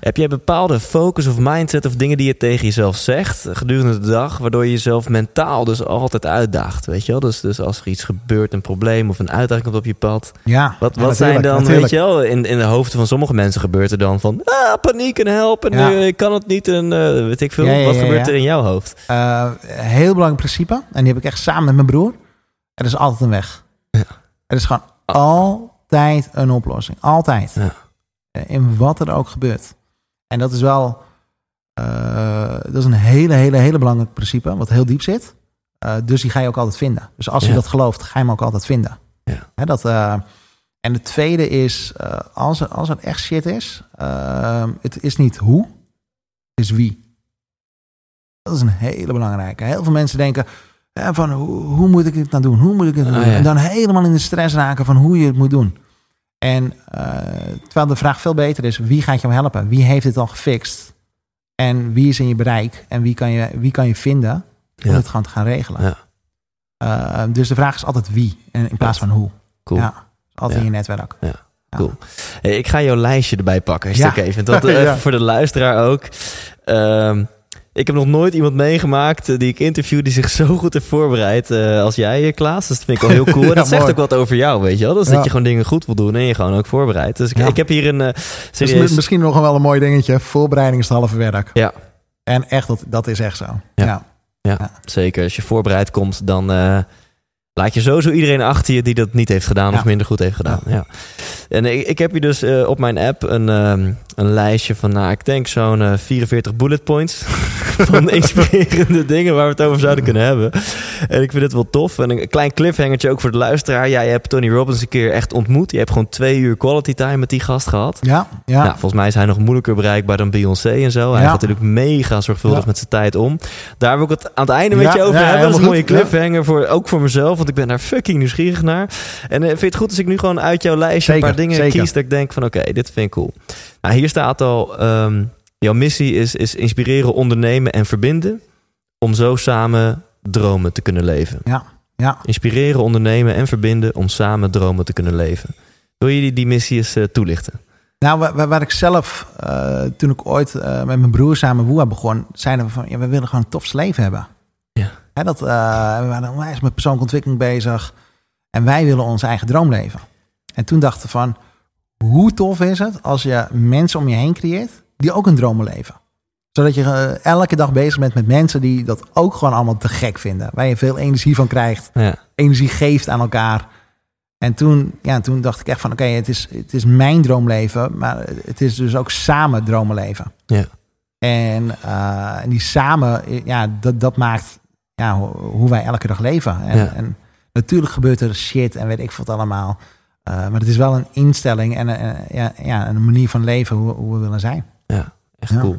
Heb jij bepaalde focus of mindset of dingen die je tegen jezelf zegt gedurende de dag, waardoor je jezelf mentaal dus altijd uitdaagt? Weet je wel? Dus, dus als er iets gebeurt, een probleem of een uitdaging komt op je pad. ja. Wat, Ja, wat zijn dan, natuurlijk. weet je wel, in, in de hoofden van sommige mensen gebeurt er dan van ah, paniek en help en Ja. eh, ik kan het niet en eh, weet ik veel. Ja, wat gebeurt er in jouw hoofd? Eh, heel belangrijk principe. En die heb ik echt samen met mijn broer. Er is altijd een weg. Ja. Er is gewoon altijd een oplossing. Altijd. Ja. Eh, In wat er ook gebeurt. En dat is wel... eh, dat is een hele, hele, hele belangrijk principe. Wat heel diep zit. Eh, dus die ga je ook altijd vinden. Dus als je Ja. dat gelooft, ga je hem ook altijd vinden. Ja. Hè, dat, en het tweede is... als, er, als het echt shit is... het is niet hoe. Het is wie. Dat is een hele belangrijke. Heel veel mensen denken... van hoe, hoe moet ik dit nou doen? Hoe moet ik het nou Oh, doen? ja. En dan helemaal in de stress raken van hoe je het moet doen. En eh, terwijl de vraag veel beter is, wie gaat jou helpen? Wie heeft dit al gefixt? En wie is in je bereik? En wie kan je, wie kan je vinden om Ja. het gewoon te gaan regelen? Ja. Eh, dus de vraag is altijd wie en in plaats van hoe. Cool. Ja, altijd Ja. in je netwerk. Cool. Hey, ik ga jouw lijstje erbij pakken, als Ja. Dat, eh, Ja. Voor de luisteraar ook. Ehm, ik heb nog nooit iemand meegemaakt eh, die ik interview die zich zo goed heeft voorbereid eh, als jij, eh, Klaas. Dus dat vind ik wel heel cool. En Ja, dat zegt ook wat over jou, weet je wel. Dus Ja. dat je gewoon dingen goed wil doen en je gewoon ook voorbereidt. Dus ik, Ja. ik heb hier een Dus serieus... mi- misschien nog wel een mooi dingetje. Voorbereiding is het halve werk. Ja. En echt, dat, dat is echt zo. Ja. Ja. Ja, zeker. Als je voorbereid komt, dan laat je sowieso iedereen achter je die dat niet heeft gedaan of minder goed heeft gedaan. Ja. En ik, ik heb hier dus eh, op mijn app een, ehm, een lijstje van, nou, ik denk zo'n eh, 44 bullet points van inspirerende dingen waar we het over zouden kunnen hebben. En ik vind het wel tof. En een klein cliffhangertje ook voor de luisteraar. Ja, je hebt Tony Robbins een keer echt ontmoet. Je hebt gewoon twee uur quality time met die gast gehad. Ja, ja. Nou, volgens mij is hij nog moeilijker bereikbaar dan Beyoncé en zo. Hij gaat natuurlijk mega zorgvuldig met zijn tijd om. Daar wil ik het aan het einde met je over ja, hebben. Dat is een mooie cliffhanger, voor, ook voor mezelf. Want ik ben daar fucking nieuwsgierig naar. En eh, vind je het goed als ik nu gewoon uit jouw lijstje Zeker, een paar dingen zeker. kies... dat ik denk van oké, dit vind ik cool. Nou, hier staat al... ehm, jouw missie is, is inspireren, ondernemen en verbinden... om zo samen dromen te kunnen leven. Ja, ja. Inspireren, ondernemen en verbinden... om samen dromen te kunnen leven. Wil je die, die missie eens eh, toelichten? Nou, waar, ik zelf, eh, toen ik ooit met mijn broer samen Woeha begon, zeiden we van, ja, we willen gewoon een tofst leven hebben. Dat, eh, we waren onwijs met persoonlijke ontwikkeling bezig en wij willen ons eigen droom leven. En toen dachten we van, hoe tof is het als je mensen om je heen creëert die ook een droom leven. Zodat je eh, elke dag bezig bent met mensen die dat ook gewoon allemaal te gek vinden. Waar je veel energie van krijgt Ja, energie geeft aan elkaar. En toen, ja, toen dacht ik echt van oké, het, is, het is mijn droomleven, maar het is dus ook samen dromenleven. Ja. En, eh, en die samen, ja, dat, dat maakt ja, ho- hoe wij elke dag leven. En, Ja. en natuurlijk gebeurt er shit en weet ik wat allemaal. Eh, maar het is wel een instelling en een, ja, ja, een manier van leven hoe, hoe we willen zijn. echt Ja. cool.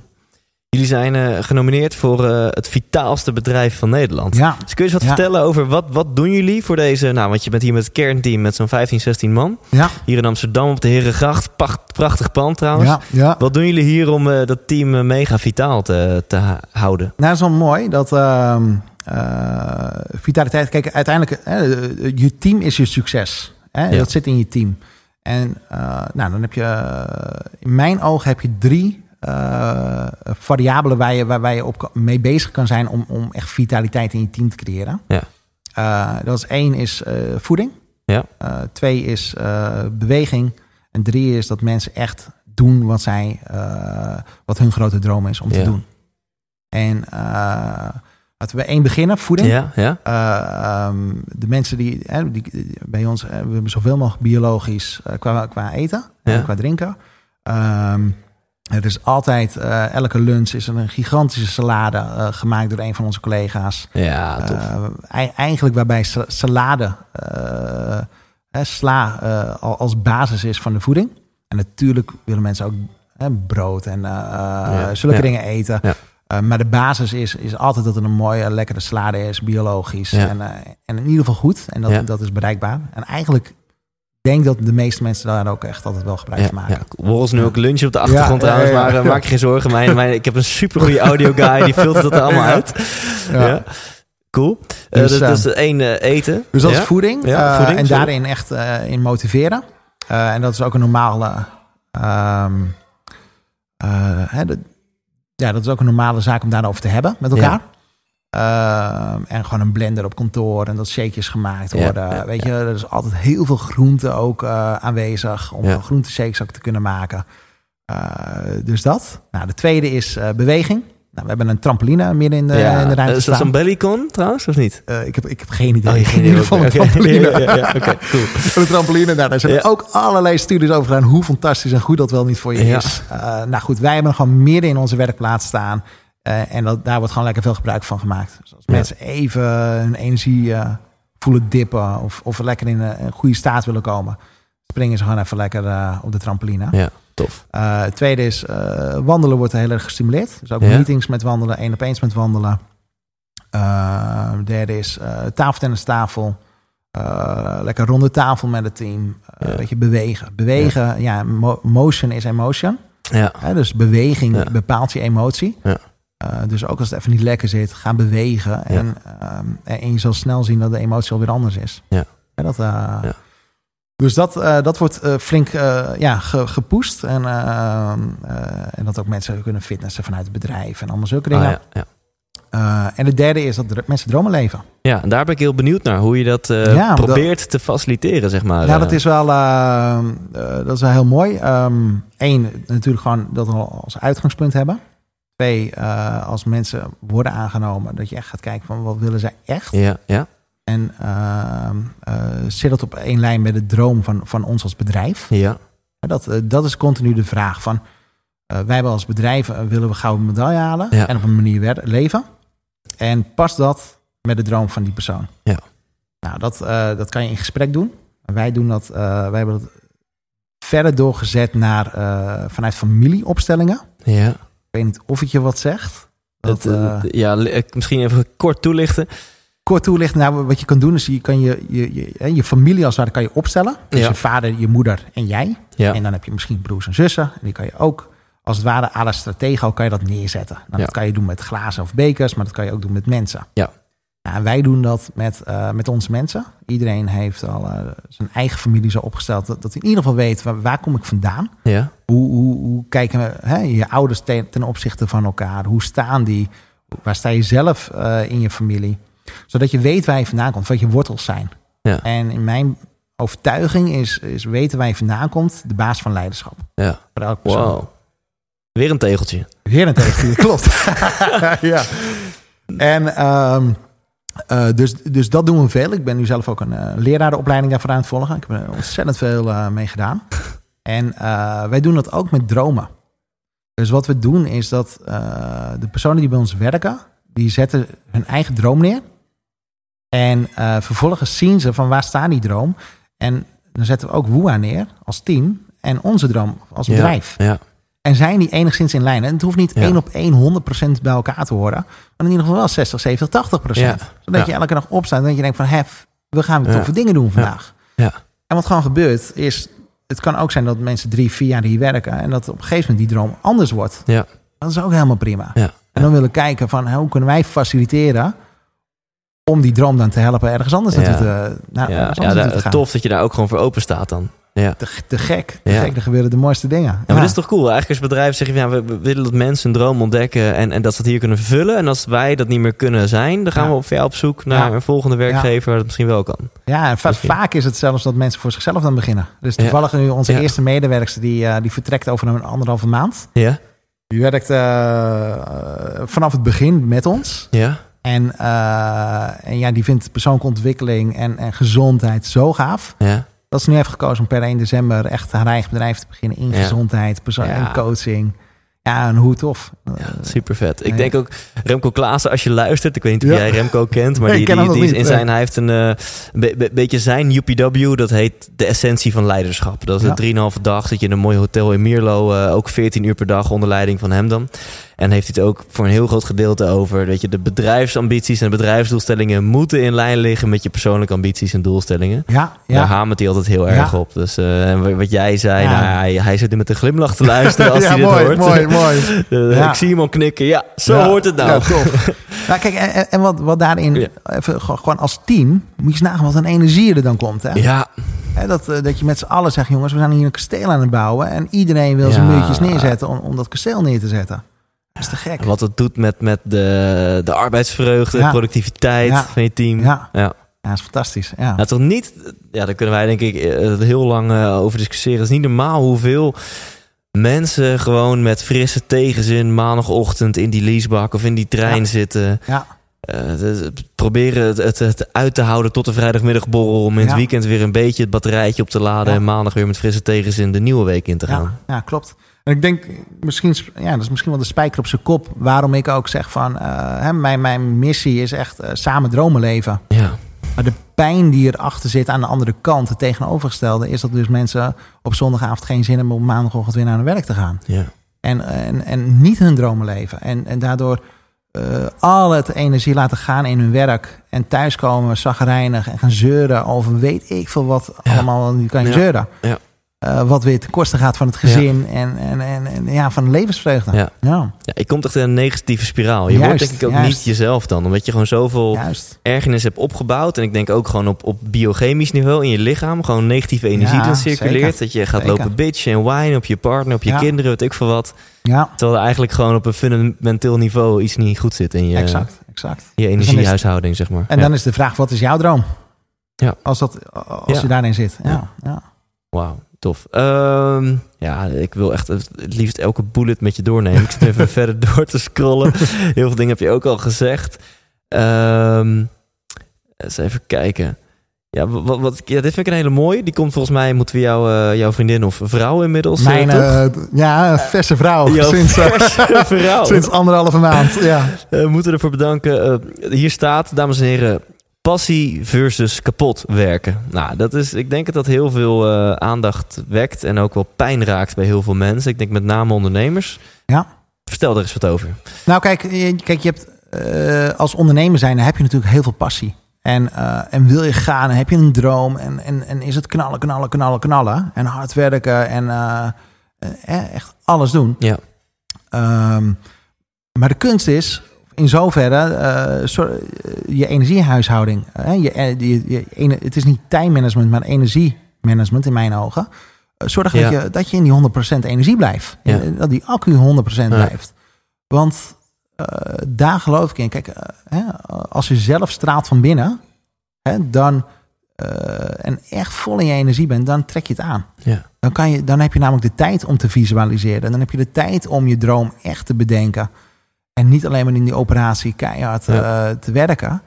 Jullie zijn eh, genomineerd voor eh, het vitaalste bedrijf van Nederland. Ja, Dus kun je eens wat vertellen over wat, wat doen jullie voor deze... Nou, want je bent hier met het kernteam met zo'n 15, 16 man. ja, Hier in Amsterdam op de Herengracht. Pracht, prachtig pand trouwens. ja, ja. Wat doen jullie hier om eh, dat team eh, mega vitaal te, te houden? Nou, dat is wel mooi dat eh, vitaliteit. Kijk, uiteindelijk, hè, je team is je succes. Hè? Ja. Dat zit in je team. En eh, nou, dan heb je, eh, in mijn ogen heb je drie eh, variabelen waar je, waar, waar je op mee bezig kan zijn om, om echt vitaliteit in je team te creëren. Ja. Eh, dat is één is eh, voeding. Ja. Eh, twee is eh, beweging. En drie is dat mensen echt doen wat zij, eh, wat hun grote droom is om Ja. te doen. En eh, laten we één beginnen, voeding. Ja, ja, Eh, ehm, de mensen die, hè, die, die- bij ons, eh, we hebben zoveel mogelijk biologisch eh, qua, qua eten Ja. en qua drinken. Ehm, er is altijd, elke lunch is een gigantische salade gemaakt door een van onze collega's. ja, tof. Ei- eigenlijk waarbij sa- salade, eh, sla, al- als basis is van de voeding. En natuurlijk willen mensen ook brood en zulke dingen eten. Eh, maar de basis is, is altijd dat er een mooie, lekkere salade is, biologisch. Ja. En, eh, en in ieder geval goed. En dat, Ja. dat is bereikbaar. En eigenlijk denk ik dat de meeste mensen daar ook echt altijd wel gebruik van maken. ja. Ons nu ook lunch op de achtergrond Ja, trouwens, maar eh, maak je geen zorgen. Mijn, mijn, ik heb een super goede audio guy, die filtert dat er allemaal uit. Ja. Cool. Dus, eh, dus één eten. Dus dat Ja? is voeding. Ja, voeding, en sorry. daarin echt in motiveren. En dat is ook een normale. ehm, eh, hè, dat, ja, dat is ook een normale zaak om daarover te hebben met elkaar. Ehm, en gewoon een blender op kantoor en dat shakejes gemaakt worden. ja, Weet je, er is altijd heel veel groente ook eh, aanwezig om Ja. groenteshakes ook te kunnen maken. Eh, dus dat. Nou, de tweede is eh, beweging. Nou, we hebben een trampoline midden in de, ja. in de ruimte Is dat staan. zo'n bellycon trouwens, of niet? Eh, ik, heb, ik heb geen idee. Oh, je in geen ieder idee. geval een Oké. trampoline. Ja, ja, ja. Oké, cool. Een trampoline, nou, daar zijn Ja. ook allerlei studies over gedaan. Hoe fantastisch en goed dat wel niet voor je is. Eh, nou goed, wij hebben gewoon midden in onze werkplaats staan. Eh, en dat, daar wordt gewoon lekker veel gebruik van gemaakt. Dus als mensen even hun energie eh, voelen dippen... Of, of lekker in een, een goede staat willen komen... springen ze gewoon even lekker eh, op de trampoline. Ja, tof. Eh, het tweede is, eh, wandelen wordt heel erg gestimuleerd. Dus ook Ja. meetings met wandelen, één op eens met wandelen. Eh, derde is tafeltennistafel. Lekker ronde tafel met het team. Ja. Weet je, bewegen. Bewegen, ja, mo- motion is emotion. Ja, dus beweging bepaalt je emotie. Ja. Dus ook als het even niet lekker zit, ga bewegen. En, ehm, en je zal snel zien dat de emotie alweer anders is. Ja. Dat, Ja. Dus dat, uh, dat wordt uh, flink uh, ja, ge, gepusht. En, en dat ook mensen kunnen fitnessen vanuit het bedrijf en allemaal zulke dingen. Ah, ja, ja. En het derde is dat mensen dromen leven. ja, en daar ben ik heel benieuwd naar. Hoe je dat probeert te faciliteren, zeg maar. Ja, eh. dat is wel, uh, dat is wel heel mooi. Eén, natuurlijk gewoon dat we als uitgangspunt hebben. Twee, als mensen worden aangenomen, dat je echt gaat kijken van wat willen zij echt. Ja, ja. En uh, zit dat op één lijn met de droom van, van ons als bedrijf? Ja, Dat, uh, dat is continu de vraag van, uh, wij hebben als bedrijf, willen we gouden medaille halen Ja. en op een manier leven. En past dat met de droom van die persoon? Ja. Nou, dat, uh, dat kan je in gesprek doen. Wij doen dat, uh, wij hebben dat verder doorgezet naar uh, vanuit familieopstellingen. ja. Ik weet niet of het je wat zegt. Dat, ja, misschien even kort toelichten. Kort toelichten. Nou, wat je kan doen is je kan je, je, je, je familie als het ware kan je opstellen. Dus Ja. je vader, je moeder en jij. Ja, En dan heb je misschien broers en zussen. En die kan je ook als het ware à la stratego kan je dat neerzetten. Nou, Ja. Dat kan je doen met glazen of bekers, maar dat kan je ook doen met mensen. Ja. Nou, en wij doen dat met, uh, met onze mensen. Iedereen heeft al uh, zijn eigen familie zo opgesteld dat, dat in ieder geval weet waar, waar kom ik vandaan. ja, Hoe, hoe, hoe kijken we, hè, je ouders ten, ten opzichte van elkaar? Hoe staan die? Waar sta je zelf uh, in je familie? Zodat je weet waar je vandaan komt, wat je wortels zijn. Ja. En in mijn overtuiging is, is weten waar je vandaan komt de baas van leiderschap. ja. Voor elke persoon. Wow. Weer een tegeltje. Weer een tegeltje, klopt. ja. En um, uh, dus, dus dat doen we veel. Ik ben nu zelf ook een uh, lerarenopleiding daarvoor aan het volgen. Ik heb er ontzettend veel uh, mee gedaan. En wij doen dat ook met dromen. Dus wat we doen is dat de personen die bij ons werken, die zetten hun eigen droom neer. En uh, vervolgens zien ze van waar staat die droom. En dan zetten we ook WOA neer als team en onze droom als bedrijf. Ja, ja. En zijn die enigszins in lijn? En het hoeft niet Ja. één op één 100% bij elkaar te horen. Maar in ieder geval wel 60, 70, 80%. Ja. Zodat je elke dag opstaat en dat je denkt van... Hef, we gaan weer Ja. toffe dingen doen vandaag. Ja. En wat gewoon gebeurt is... Het kan ook zijn dat mensen drie, vier jaar hier werken... en dat op een gegeven moment die droom anders wordt. Ja. Dat is ook helemaal prima. Ja. En dan willen we kijken van hoe kunnen wij faciliteren... om die droom dan te helpen ergens anders Ja. naartoe te, naar, ja, ja anders da- naartoe te gaan. tof dat je daar ook gewoon voor open staat dan. Ja. Te, te gek. Te Ja. gek. Er gebeuren de mooiste dingen. Ja, maar dat is toch cool? Eigenlijk als bedrijf zeg je, ja, we willen dat mensen een droom ontdekken en, en dat ze het hier kunnen vervullen. En als wij dat niet meer kunnen zijn, dan gaan we op, op zoek naar een volgende werkgever waar dat misschien wel kan. Ja, en va- vaak is het zelfs dat mensen voor zichzelf dan beginnen. Dus toevallig nu onze eerste medewerkster, die, uh, die vertrekt over een anderhalve maand. Ja? Die werkt uh, vanaf het begin met ons. Ja? En, uh, en ja, die vindt persoonlijke ontwikkeling en, en gezondheid zo gaaf. Ja? Dat ze nu heeft gekozen om per 1 december echt haar eigen bedrijf te beginnen in Ja. gezondheid, persoon Ja. en coaching. Ja, en hoe tof. Ja, super vet. Ik Ja. denk ook Remco Klaassen, als je luistert. Ik weet niet of jij Remco kent, maar die, die, is in zijn, hij heeft een eh, be- be- beetje zijn UPW, dat heet de essentie van leiderschap. Dat is een drieënhalve dag, zit je in een mooi hotel in Mierlo, eh, ook 14 uur per dag onder leiding van hem dan. En heeft hij het ook voor een heel groot gedeelte over dat je de bedrijfsambities en de bedrijfsdoelstellingen moeten in lijn liggen met je persoonlijke ambities en doelstellingen. Ja, Daar ja. hamert hij altijd heel Ja. erg op. Dus eh, wat jij zei, Ja. nou, hij, hij zit nu met een glimlach te luisteren als ja, hij dit mooi, hoort. mooi, mooi. Ja. Ik zie hem al knikken. Ja, zo Ja. hoort het nou. Ja, tof. nou, kijk, en, en- wat, wat daarin, Ja. even, gewoon als team, moet je eens nagaan wat een energie er dan komt. Hè? Ja, Hè, dat, eh, dat je met z'n allen zegt, jongens, we zijn hier een kasteel aan het bouwen. En iedereen wil zijn Ja. muurtjes neerzetten om, om dat kasteel neer te zetten. Is te gek. wat het doet met, met de, de arbeidsvreugde, Ja. productiviteit van je team. Ja, Ja. dat is fantastisch. Ja. Nou, toch niet, ja, daar kunnen wij denk ik eh, heel lang eh, over discussiëren. Het is niet normaal hoeveel mensen gewoon met frisse tegenzin maandagochtend in die leasebak of in die trein zitten. Ja, Eh, de- proberen het, het, het uit te houden tot de vrijdagmiddagborrel om in het weekend weer een beetje het batterijtje op te laden Ja. en maandag weer met frisse tegenzin de nieuwe week in te gaan. ja, ja, klopt. En ik denk, misschien, ja, dat is misschien wel de spijker op zijn kop. Waarom ik ook zeg van, eh, hè, mijn, mijn missie is echt eh, samen dromen leven. Ja, Maar de pijn die erachter zit aan de andere kant, het tegenovergestelde, is dat dus mensen op zondagavond geen zin hebben om maandagochtend weer naar hun werk te gaan. ja, En, en, en niet hun dromen leven. En, en daardoor eh, al het energie laten gaan in hun werk. En thuiskomen zagrijnig en gaan zeuren over weet ik veel wat Ja. allemaal. Je kan je Ja. zeuren. Ja. Eh, wat weer ten koste gaat van het gezin en, en, en, en ja, van de levensvreugde. Ja. ja ja, je komt echt in een negatieve spiraal. Je Juist, wordt denk ik ook juist. niet jezelf dan, omdat je gewoon zoveel juist. ergernis hebt opgebouwd. En ik denk ook gewoon op, op biochemisch niveau in je lichaam. Gewoon negatieve energie Ja, dan circuleert. zeker. Dat je gaat Zeker. lopen bitchen en whinen op je partner, op je kinderen, weet ik veel wat. Ja, Terwijl er eigenlijk gewoon op een fundamenteel niveau iets niet goed zit in je, exact. exact. je is- energiehuishouding, zeg maar. En dan is de vraag, wat is jouw droom? Ja. Als, dat, als je daarin zit. Ja, Ja. ja. Wauw, tof. Ehm, ja, ik wil echt het liefst elke bullet met je doornemen. Ik zit even verder door te scrollen. Heel veel dingen heb je ook al gezegd. Ehm eens even kijken. Ja, wat, wat, ja, dit vind ik een hele mooie. Die komt volgens mij, moeten we jou, eh, jouw vriendin of vrouw inmiddels, eh, Mijn eh, ja, verse vrouw. Sinds, verse vrouw. sinds anderhalve maand. Ja. Eh, we moeten ervoor bedanken. Hier staat, dames en heren, passie versus kapot werken. Nou, dat is, ik denk dat dat heel veel eh, aandacht wekt en ook wel pijn raakt bij heel veel mensen. Ik denk met name ondernemers. Ja. Vertel er eens wat over. Nou, kijk, kijk, je hebt eh, als ondernemer zijn, heb je natuurlijk heel veel passie. En, eh, en wil je gaan, en heb je een droom. En, en, en is het knallen, knallen, knallen, knallen. En hard werken en echt alles doen. Ja. Ehm, maar de kunst is, in zoverre, zo- eh, je energiehuishouding. eh, je, eh, je, je, het is niet tijdmanagement, maar energiemanagement in mijn ogen. Zorg Ja. dat, je, dat je in die 100% energie blijft. Ja. Dat die accu 100% Ja. blijft. Want daar geloof ik in. Kijk, hè, als je zelf straalt van binnen, hè, dan en echt vol in je energie bent, dan trek je het aan. Ja. Dan, kan je, dan heb je namelijk de tijd om te visualiseren. Dan heb je de tijd om je droom echt te bedenken. En niet alleen maar in die operatie keihard Ja. eh, te werken.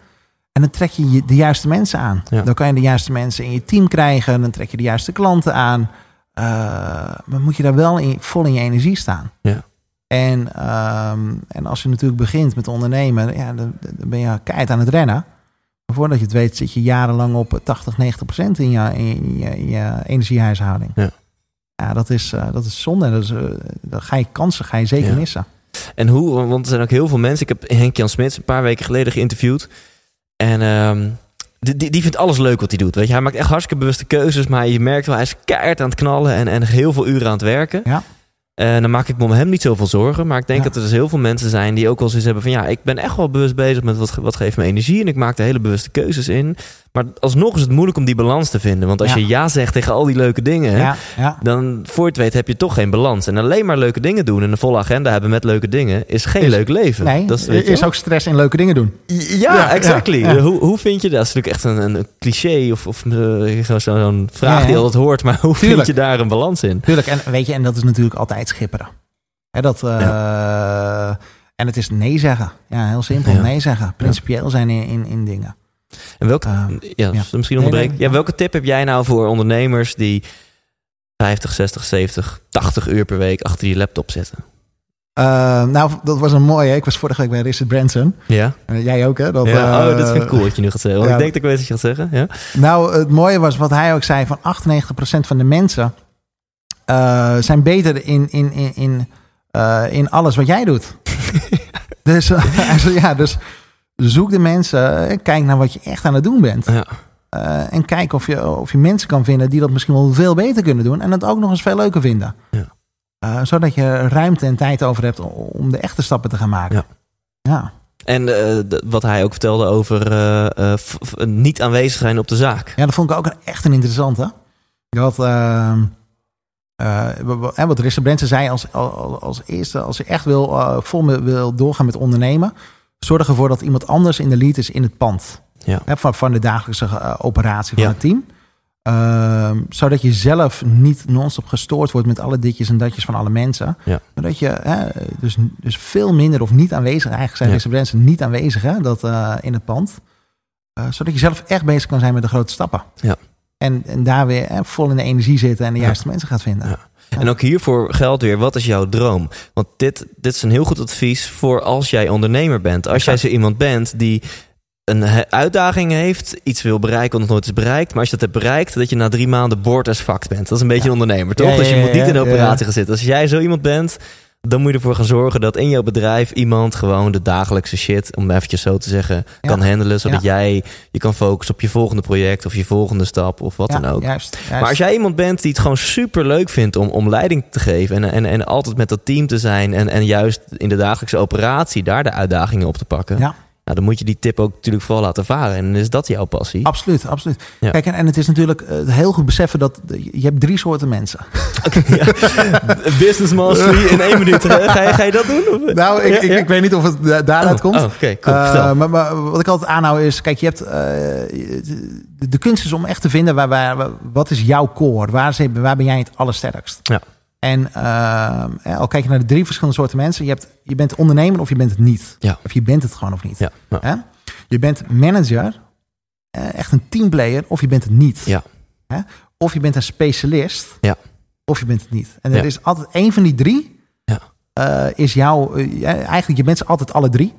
En dan trek je de juiste mensen aan. Ja. Dan kan je de juiste mensen in je team krijgen. Dan trek je de juiste klanten aan. Eh, maar moet je daar wel in, vol in je energie staan. Ja. En, ehm, en als je natuurlijk begint met ondernemen, ja, dan, dan ben je keihard aan het rennen. Maar voordat je het weet zit je jarenlang op 80, 90 procent in je, in je, in je energiehuishouding. Ja. Ja, dat is, eh, dat is zonde. Dat is, dan ga je kansen ga je zeker missen. En hoe, want er zijn ook heel veel mensen. Ik heb Henk-Jan Smits een paar weken geleden geïnterviewd. En ehm, die, die, vindt alles leuk wat hij doet. Weet je? Hij maakt echt hartstikke bewuste keuzes. Maar je merkt wel, hij is keihard aan het knallen en, en heel veel uren aan het werken. Ja. En dan maak ik me om hem niet zoveel zorgen. Maar ik denk Ja. dat er dus heel veel mensen zijn die ook wel zoiets hebben van... ja, ik ben echt wel bewust bezig met wat, wat geeft me energie. En ik maak er hele bewuste keuzes in. Maar alsnog is het moeilijk om die balans te vinden. Want als Ja. je ja zegt tegen al die leuke dingen... Ja, dan voor je het weet heb je toch geen balans. En alleen maar leuke dingen doen en een volle agenda hebben met leuke dingen... is geen Is- leuk leven. Nee, dat is, er is ook stress in leuke dingen doen. Ja, exactly. Hoe, hoe vind je dat? Dat is natuurlijk echt een, een cliché of, of eh, zo- zo'n vraag die altijd hoort. Maar hoe vind je daar een balans in? Tuurlijk, en weet je, en dat is natuurlijk altijd schipperen. Hè, dat, eh, En het is nee zeggen. Ja, heel simpel, Ja. nee zeggen. Principieel zijn in, in, in dingen. En welke, Ehm, ja, ja. misschien Nee, nee, ja, welke tip heb jij nou voor ondernemers die 50, 60, 70, 80 uur per week achter je laptop zitten? Eh, nou, dat was een mooie. Ik was vorige week bij Richard Branson. Ja? Eh, jij ook, hè? Dat, ja. eh, oh, dat vind ik cool wat je nu gaat zeggen. Want ik denk dat ik weet wat je gaat zeggen. Ja? Nou, het mooie was wat hij ook zei: van 98% van de mensen eh, zijn beter in, in, in, in, eh, in alles wat jij doet. dus, eh, ja, dus zoek de mensen, eh, kijk naar wat je echt aan het doen bent. Ja. En kijk of je, of je mensen kan vinden die dat misschien wel veel beter kunnen doen. En het ook nog eens veel leuker vinden. Ja. Zodat je ruimte en tijd over hebt om de echte stappen te gaan maken. Ja. ja. En wat hij ook vertelde over niet aanwezig zijn op de zaak. Ja, dat vond ik ook echt een interessante. Dat, eh, en wat Richard Branson zei als, als, als eerste, als je echt wil, eh, vol wil doorgaan met ondernemen, zorg ervoor dat iemand anders in de lead is in het pand. Ja. Hè, van, van de dagelijkse eh, operatie van Ja. het team. Ehm, zodat je zelf niet non-stop gestoord wordt met alle ditjes en datjes van alle mensen. Ja. Maar dat je hè, dus, dus veel minder of niet aanwezig, eigenlijk zijn Ja. niet aanwezig hè, dat, in het pand. Zodat je zelf echt bezig kan zijn met de grote stappen. Ja. En, en daar weer hè, vol in de energie zitten en de Ja. juiste mensen gaat vinden. Ja. En ook hiervoor geldt weer, wat is jouw droom? Want dit, dit is een heel goed advies voor als jij ondernemer bent. Als jij zo iemand bent die een uitdaging heeft, iets wil bereiken wat nog nooit is bereikt. Maar als je dat hebt bereikt, dat je na drie maanden boord as fucked bent. Dat is een beetje Ja. een ondernemer, toch? Ja, ja, dus je moet niet in de operatie gaan zitten. Als jij zo iemand bent, dan moet je ervoor gaan zorgen dat in jouw bedrijf iemand gewoon de dagelijkse shit, om eventjes zo te zeggen, Ja. kan handelen. Zodat Ja. jij je kan focussen op je volgende project of je volgende stap of wat Ja, dan ook. Juist, juist. Maar als jij iemand bent die het gewoon super leuk vindt om, om leiding te geven en, en, en altijd met dat team te zijn en, en juist in de dagelijkse operatie daar de uitdagingen op te pakken, Ja. Nou, dan moet je die tip ook natuurlijk vooral laten varen. En is dat jouw passie. Absoluut, absoluut. Ja. Kijk, en, en het is natuurlijk eh, heel goed beseffen dat je hebt drie soorten mensen. Business mastery in één minuut. Ga je, ga je dat doen? Of? Nou, ik, Ja, ik, weet niet of het da- daaruit Oh, komt. oh, Oké, cool. Eh, maar, maar wat ik altijd aanhoud is, kijk, je hebt eh, de, de kunst is om echt te vinden waar, waar, wat is jouw core, waar, waar ben jij het allersterkst. Ja. En eh, al kijk je naar de drie verschillende soorten mensen, je, hebt, je bent ondernemer of je bent het niet. Ja. Of je bent het gewoon of niet. Ja, ja. Hè? Je bent manager, eh, echt een teamplayer, of je bent het niet. Ja. Hè? Of je bent een specialist, Ja. of je bent het niet. En er Ja. is altijd één van die drie, Ja. eh, is jouw, eigenlijk je bent ze altijd alle drie.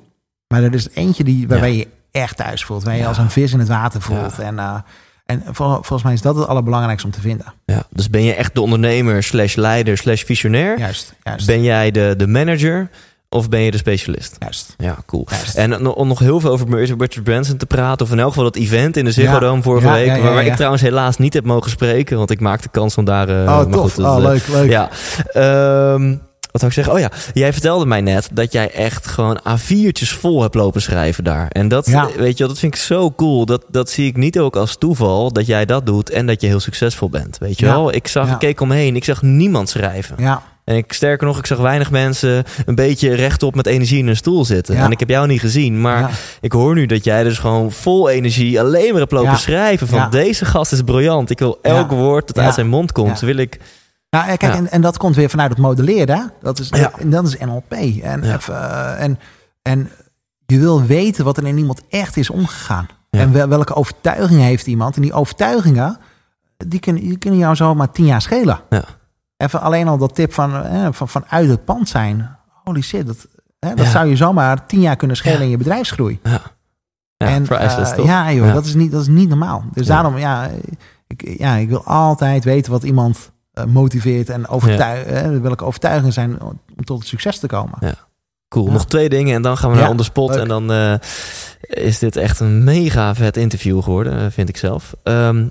Maar er is eentje die, waarbij je echt thuis voelt. Waar je als een vis in het water voelt. En, en vol- volgens mij is dat het allerbelangrijkste om te vinden. Ja, dus ben je echt de ondernemer slash leider slash visionair? Juist, juist, Ben jij de, de manager of ben je de specialist? juist. Ja, cool. juist. En om nog heel veel over Richard Branson te praten, of in elk geval dat event in de Ziggo Ja. Dome vorige Ja, week, ja, waar ik trouwens helaas niet heb mogen spreken, want ik maakte kans om daar... eh, oh, maar tof. goed, dat, oh, eh, leuk, leuk. Ja. Ehm, wat zou ik zeggen? Oh ja, jij vertelde mij net dat jij echt gewoon A4'tjes vol hebt lopen schrijven daar. En dat, Ja. weet je, wel, dat vind ik zo cool. Dat, dat zie ik niet ook als toeval dat jij dat doet en dat je heel succesvol bent. Weet je Ja. wel? Ik zag, Ja. ik keek omheen, ik zag niemand schrijven. Ja, En ik, sterker nog, ik zag weinig mensen een beetje rechtop met energie in een stoel zitten. Ja. En ik heb jou niet gezien, maar ja. ik hoor nu dat jij dus gewoon vol energie alleen maar hebt lopen Ja. schrijven. Van deze gast is briljant. Ik wil elk woord dat uit zijn mond komt, wil ik. Nou, en kijk, Ja. en, en dat komt weer vanuit het modelleren. Dat is, Ja. en dat is NLP. En, Ja. even, eh, en, en je wil weten wat er in iemand echt is omgegaan. En wel- welke overtuigingen heeft iemand. En die overtuigingen, die kunnen, die kunnen jou zo maar tien jaar schelen. Ja. Even alleen al dat tip van, eh, van, van uit het pand zijn. Holy shit, dat, hè, dat zou je zomaar tien jaar kunnen schelen in je bedrijfsgroei. Ja, ja en, priceless eh, ja, joh. Dat, is niet, dat is niet normaal. Dus daarom, ja ik, ja, ik wil altijd weten wat iemand eh, motiveert en overtuigen, welke overtuigingen zijn om tot het succes te komen. Cool. Ja. Nog twee dingen en dan gaan we Ja, naar on the spot. leuk. En dan eh, is dit echt een mega vet interview geworden, eh, vind ik zelf. Ehm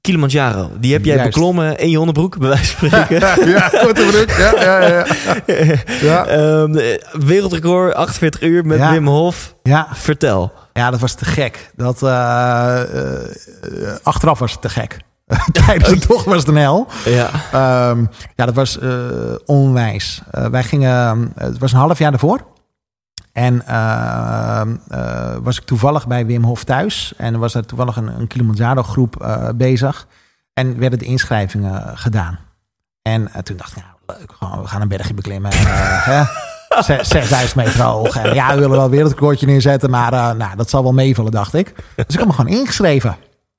Kilimanjaro, die heb jij Juist. beklommen in je onderbroek, bij wijze van spreken. ja, korte broek. Ja, ja, ja. Ja. Ehm, eh, wereldrecord, 48 uur met. Wim Hof. Ja, Vertel. ja, dat was te gek. Dat, eh, eh, achteraf was het te gek. Tijdens de tocht was het een hel. Ja. Ehm, ja, dat was eh, onwijs. Eh, wij gingen, eh, het was een half jaar daarvoor. En ehm, eh, was ik toevallig bij Wim Hof thuis. En was er toevallig een, een Kilimanjaro groep bezig. En werden de inschrijvingen gedaan. En toen dacht ik, nou leuk, gewoon, we gaan een bergje beklimmen. En, hè, zes- 6000 meter hoog. En ja, we willen wel een wereldrecordje neerzetten. Maar nou, dat zal wel meevallen, dacht ik. Dus ik heb me gewoon ingeschreven.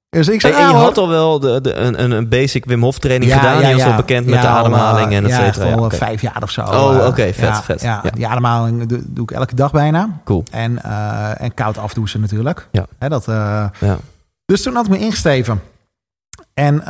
Dus ik En, zei, en je "Ah, hoor." had al wel de, de, een, een- basic Wim Hof training Ja, gedaan. ja, je was al bekend met de al, ademhaling en et cetera. Ja, vijf jaar of zo. Oh, eh, oké, vet, ja, vet. Ja. Die ademhaling doe, doe ik elke dag bijna. Cool. En, eh, en koud afdouchen natuurlijk. Ja. Hè, dat, Ja. dus toen had ik me ingesteven. En,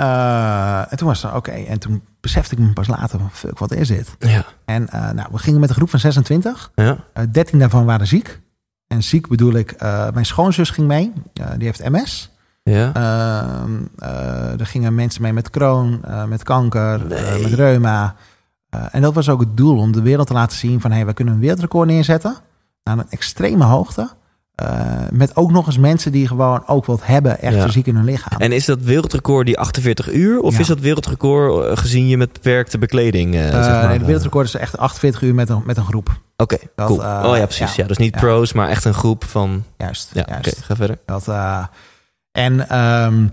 en toen was het oké. En toen besefte ik me pas later, fuck, wat is dit? Ja. En nou, we gingen met een groep van 26. Ja. Eh 13 daarvan waren ziek. En ziek bedoel ik, mijn schoonzus ging mee. Die heeft MS. Ja. Ehm, eh, er gingen mensen mee met Crohn, eh, met kanker, eh, Nee. met reuma. En dat was ook het doel, om de wereld te laten zien van... hey, we kunnen een wereldrecord neerzetten naar een extreme hoogte. eh, met ook nog eens mensen die gewoon ook wat hebben, echt Ja. fysiek in hun lichaam. En is dat wereldrecord die 48 uur? Of Ja. is dat wereldrecord gezien je met beperkte bekleding? zeg maar? nee, de wereldrecord is echt 48 uur met een, met een groep. Oké, cool. oh ja, precies. Ja, ja. dus niet pro's, maar echt een groep van... Juist, Ja, ga verder. Dat, en, ehm,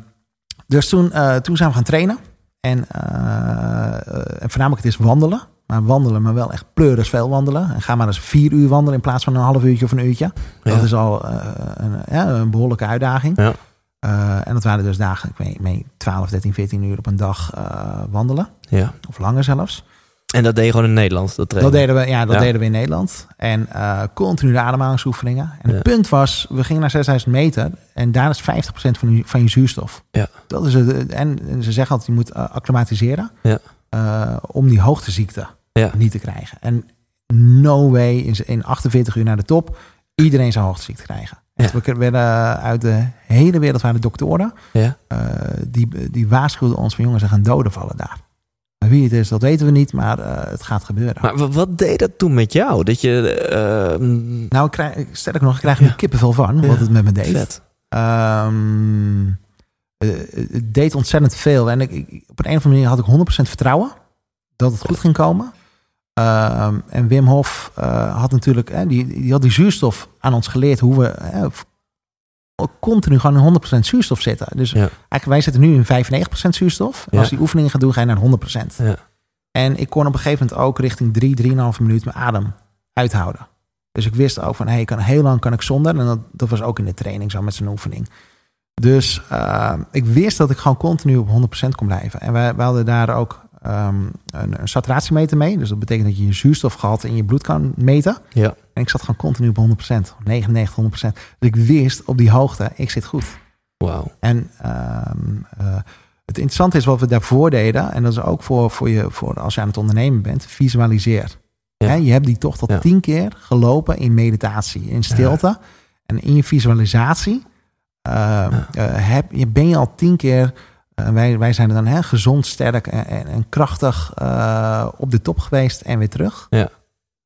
Dus toen, eh, toen zijn we gaan trainen. En, eh, en voornamelijk het is wandelen. Maar wandelen, maar wel echt pleuris veel wandelen. En ga maar eens vier uur wandelen in plaats van een half uurtje of een uurtje. Dat is al een, ja, een behoorlijke uitdaging. Ja. En dat waren dus dagen, ik weet niet, 12, 13, 14 uur op een dag wandelen. Ja. Of langer zelfs. En dat deed je gewoon in Nederland, dat deden we, ja, dat Ja. deden we in Nederland. En eh continu de ademhalingsoefeningen. En Ja. het punt was, we gingen naar 6000 meter. En daar is 50% van je, van je zuurstof. Ja. Dat is het. En ze zeggen altijd, je moet eh, acclimatiseren. Ja. eh, om die hoogteziekte Ja. niet te krijgen. En no way in, in 48 uur naar de top. Iedereen zou hoogteziekte krijgen. We werden uit de hele wereld waren doktoren. Ja. eh, die, die waarschuwden ons van jongens, ze gaan doden vallen daar. Wie het is, dat weten we niet, maar eh, het gaat gebeuren. Maar wa- wat deed dat toen met jou? Dat je... mm, Nou, ik krijg, sterker nog, ik krijg er Ja. kippenvel van, Ja. wat het met me deed. Ehm, eh, het deed ontzettend veel. En ik, ik- op een of andere manier had ik 100% vertrouwen dat het goed ging komen. Ehm, en Wim Hof eh, had natuurlijk, die, die had die zuurstof aan ons geleerd hoe we continu gewoon in 100% zuurstof zitten. Dus Ja. eigenlijk, wij zitten nu in 95% zuurstof. En als die oefeningen gaat doen, ga je naar 100%. Ja. En ik kon op een gegeven moment ook richting 3, 3,5 minuut mijn adem uithouden. Dus ik wist ook van, hey, ik kan, heel lang kan ik zonder. En dat, dat was ook in de training zo met zijn oefening. Dus eh, ik wist dat ik gewoon continu op 100% kon blijven. En wij, wij hadden daar ook ehm, een, een saturatiemeter mee. Dus dat betekent dat je je zuurstofgehalte in je bloed kan meten. Ja. En ik zat gewoon continu op 100%, 99, 100%. Dus ik wist op die hoogte, ik zit goed. Wauw. En ehm, eh, het interessante is wat we daarvoor deden, en dat is ook voor, voor, je, voor als je aan het ondernemen bent, visualiseer. Ja. Je hebt die toch tot Ja. tien keer gelopen in meditatie, in stilte. En in je visualisatie ehm, eh, heb, je, ben je al tien keer, eh, wij, wij zijn er dan hè, gezond, sterk en, en, en krachtig eh, op de top geweest en weer terug. Ja.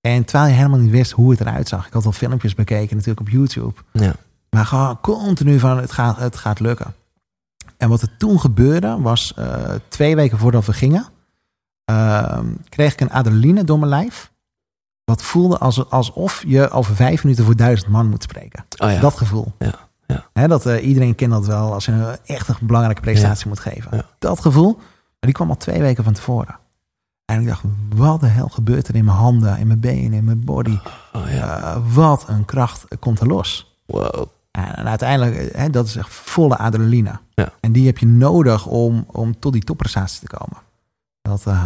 En terwijl je helemaal niet wist hoe het eruit zag. Ik had al filmpjes bekeken natuurlijk op YouTube. Ja. Maar gewoon continu van het gaat, het gaat lukken. En wat er toen gebeurde was eh, twee weken voordat we gingen, ehm, kreeg ik een adrenaline door mijn lijf. Wat voelde als, alsof je over vijf minuten voor duizend man moet spreken. Oh ja. Dat gevoel. Ja, ja. Dat, eh, iedereen kent dat wel als je een echt een belangrijke presentatie moet geven. Ja. Dat gevoel, maar die kwam al twee weken van tevoren. En ik dacht, wat de hel gebeurt er in mijn handen, in mijn benen, in mijn body? Oh ja. Eh, wat een kracht komt er los. Wow. En, en uiteindelijk, hè, dat is echt volle adrenaline. Ja. En die heb je nodig om, om tot die topprestatie te komen. Dat, eh,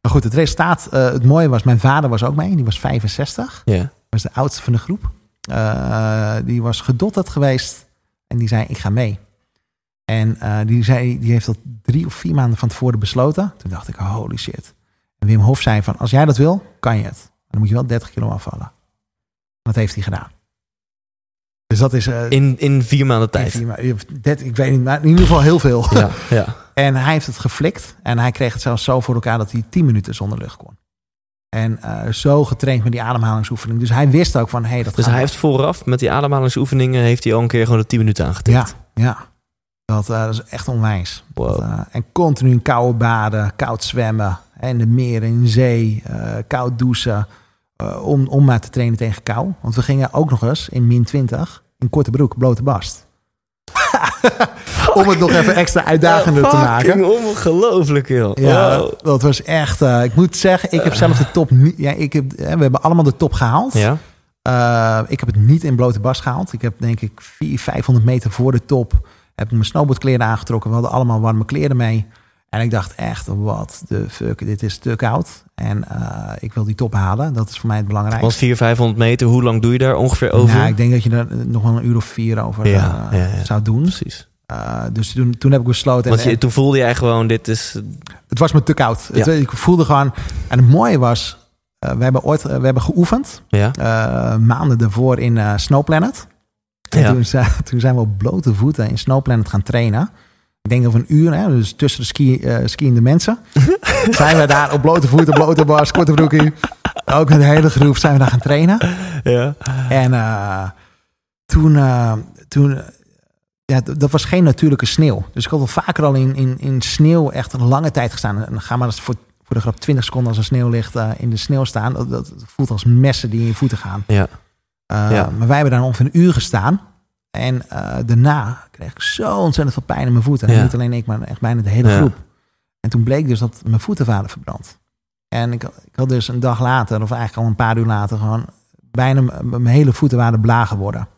maar goed, het resultaat, eh, het mooie was, mijn vader was ook mee. Die was 65. Ja. was de oudste van de groep. Eh, die was gedotterd geweest. En die zei, ik ga mee. En eh, die, zei, die heeft dat drie of vier maanden van tevoren besloten. Toen dacht ik, holy shit. En Wim Hof zei van, als jij dat wil, kan je het. Maar dan moet je wel 30 kilo afvallen. Dat heeft hij gedaan. Dus dat is... eh, In, in vier maanden in tijd. vier ma- 30, ik weet niet, maar in ieder geval heel veel. Ja, ja. En hij heeft het geflikt. En hij kreeg het zelfs zo voor elkaar dat hij 10 minuten zonder lucht kon. En eh, zo getraind met die ademhalingsoefening. Dus hij wist ook van, hey, dat Dus hij heeft vooraf met die ademhalingsoefeningen... heeft hij al een keer gewoon de 10 minuten aangetikt. Ja, ja. Dat, eh, dat is echt onwijs. Wow. Dat, eh, en continu in koude baden, koud zwemmen. En de meren, in zee, eh, koud douchen. om, om maar te trainen tegen kou. Want we gingen ook nog eens in min 20 in korte broek, blote bast. om het nog even extra uitdagender te maken. Ongelooflijk, joh. Ja, Wow. dat was echt. eh, ik moet zeggen, ik heb zelf de top niet. Ja, ik heb, eh, we hebben allemaal de top gehaald. Ja? Eh, ik heb het niet in blote bas gehaald. Ik heb denk ik 400, 500 meter voor de top. Heb ik mijn snowboardkleren aangetrokken. We hadden allemaal warme kleren mee. En ik dacht echt, wat de fuck, dit is te koud. En eh, ik wil die top halen. Dat is voor mij het belangrijkste. Was 400, 500 meter. Hoe lang doe je daar ongeveer over? Nou, ik denk dat je er nog wel een uur of vier over Ja, eh, ja, ja. zou doen. Precies. Eh, dus toen, toen heb ik besloten. Want en- je, toen voelde jij gewoon, dit is... Het was me te koud. Het- Ja. ik voelde gewoon. En het mooie was, eh, we hebben ooit eh, we hebben geoefend. Ja? eh, maanden daarvoor in eh Snow Planet. En Ja. toen, zijn- toen zijn we op blote voeten in Snow Planet gaan trainen. Ik denk over een uur, hè, dus tussen de ski, eh, skiende mensen. zijn we daar op blote voeten, blote bars, korte broekie. Ook met de hele groep zijn we daar gaan trainen. Ja. En eh, toen, eh, toen ja, dat was geen natuurlijke sneeuw. Dus ik had al vaker al in, in, in sneeuw echt een lange tijd gestaan. En dan ga maar eens voor, voor de grap 20 seconden als er sneeuw ligt in de sneeuw staan. Dat, dat voelt als messen die in je voeten gaan. Ja. Ja. Maar wij hebben daar ongeveer een uur gestaan. En eh, daarna kreeg ik zo ontzettend veel pijn in mijn voeten. Ja. niet alleen ik, maar echt bijna de hele Ja. groep. En toen bleek dus dat mijn voeten waren verbrand. En ik, ik had dus een dag later, of eigenlijk al een paar uur later, gewoon bijna mijn hele voeten waren blaag geworden.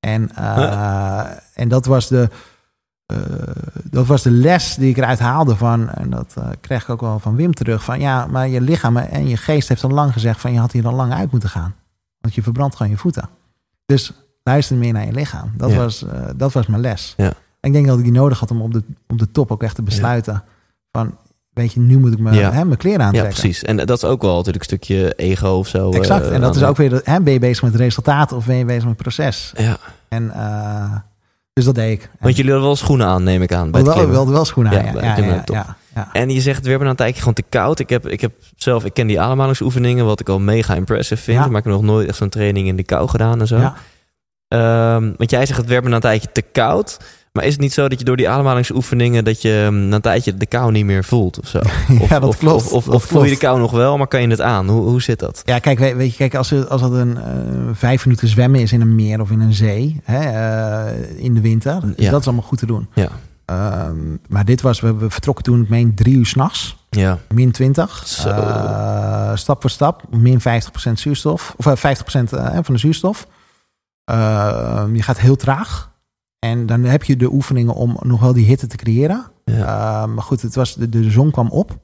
En, eh, en dat, was de, eh, dat was de les die ik eruit haalde van, en dat kreeg ik ook wel van Wim terug, van ja, maar je lichaam en je geest heeft al lang gezegd van je had hier al lang uit moeten gaan. Want je verbrandt gewoon je voeten. Dus luister meer naar je lichaam. Dat, Ja. was, eh, dat was mijn les. Ja. En ik denk dat ik die nodig had om op de, op de top ook echt te besluiten van, weet je, nu moet ik me, Ja. hè, mijn kleren Ja, aantrekken. precies. En dat is ook wel natuurlijk een stukje ego of zo. Exact. eh, en dat is ook weer, hè, ben je bezig met het resultaat of ben je bezig met het proces? Ja, En, eh, dus dat deed ik. want jullie hadden wel schoenen aan, neem ik aan. Bij wel, wel, wel schoenen aan, Ja, ja. Ja, ja, ja, ja, ja. En je zegt, we hebben een tijdje gewoon te koud. Ik heb, ik heb zelf, ik ken die ademhalingsoefeningen, wat ik al mega impressive vind. Ja. Maar ik heb nog nooit echt zo'n training in de kou gedaan en zo. Ehm, want jij zegt, het werd me na een tijdje te koud. Maar is het niet zo dat je door die ademhalingsoefeningen, dat je mm, na een tijdje de kou niet meer voelt of zo? Of, Ja, dat of- klopt. Of, Dat voel je de kou nog wel, maar kan je het aan? Hoe, hoe zit dat? Ja, kijk, weet, je, kijk als, er, als het een eh, vijf minuten zwemmen is in een meer of in een zee hè, eh, in de winter, Ja. dat is allemaal goed te doen. Ja. Ehm, maar dit was, we, we vertrokken toen, ik meen, drie uur s'nachts, Ja, min 20. Zo. Eh, stap voor stap, min 50% zuurstof, of eh, 50% eh, van de zuurstof. Ehm, je gaat heel traag. En dan heb je de oefeningen om nog wel die hitte te creëren. ja. Uh, maar goed, het was, de, de zon kwam op.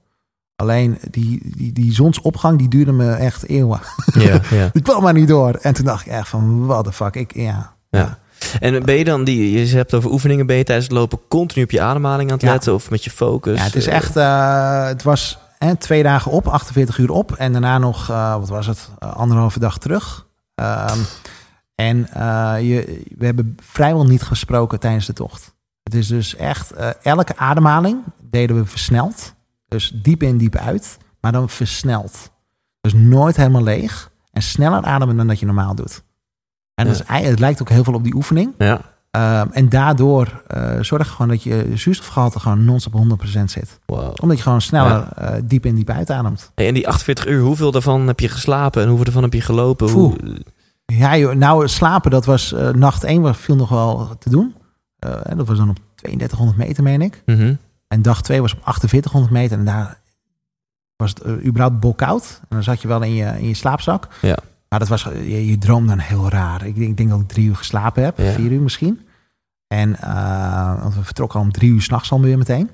Alleen die, die, die zonsopgang die duurde me echt eeuwen. ja, ja. Die kwam maar niet door. En toen dacht ik echt van, what the fuck. Ik, ja. Ja. En ben je dan, die, je hebt over oefeningen, ben je tijdens het lopen continu op je ademhaling aan het letten of met je focus? ja, het is Eh, echt, eh, het was hè, twee dagen op, 48 uur op. En daarna nog, eh, wat was het, anderhalve dag terug. Ehm, en eh, je, we hebben vrijwel niet gesproken tijdens de tocht. Het is dus echt, eh, elke ademhaling deden we versneld. Dus diep in, diep uit, maar dan versneld. Dus nooit helemaal leeg en sneller ademen dan dat je normaal doet. En dat is, het lijkt ook heel veel op die oefening. Ja, Ehm, en daardoor eh zorg je gewoon dat je zuurstofgehalte gewoon non-stop 100% zit. wow. Omdat je gewoon sneller diep in, diep uitademt. Hey, en die 48 uur, hoeveel daarvan heb je geslapen en hoeveel daarvan heb je gelopen? Hoe, Ja, joh, nou slapen, dat was eh, nacht 1 was, viel nog wel te doen. Eh, en dat was dan op 3200 meter, meen ik. Mhm. En dag 2 was op 4800 meter. En daar was het eh, überhaupt bolkoud. En dan zat je wel in je, in je slaapzak. Ja. Maar dat was, je, je droomt dan heel raar. Ik, denk- ik denk dat ik drie uur geslapen heb. Ja. Vier uur misschien. En want we vertrokken om drie uur s'nachts alweer meteen.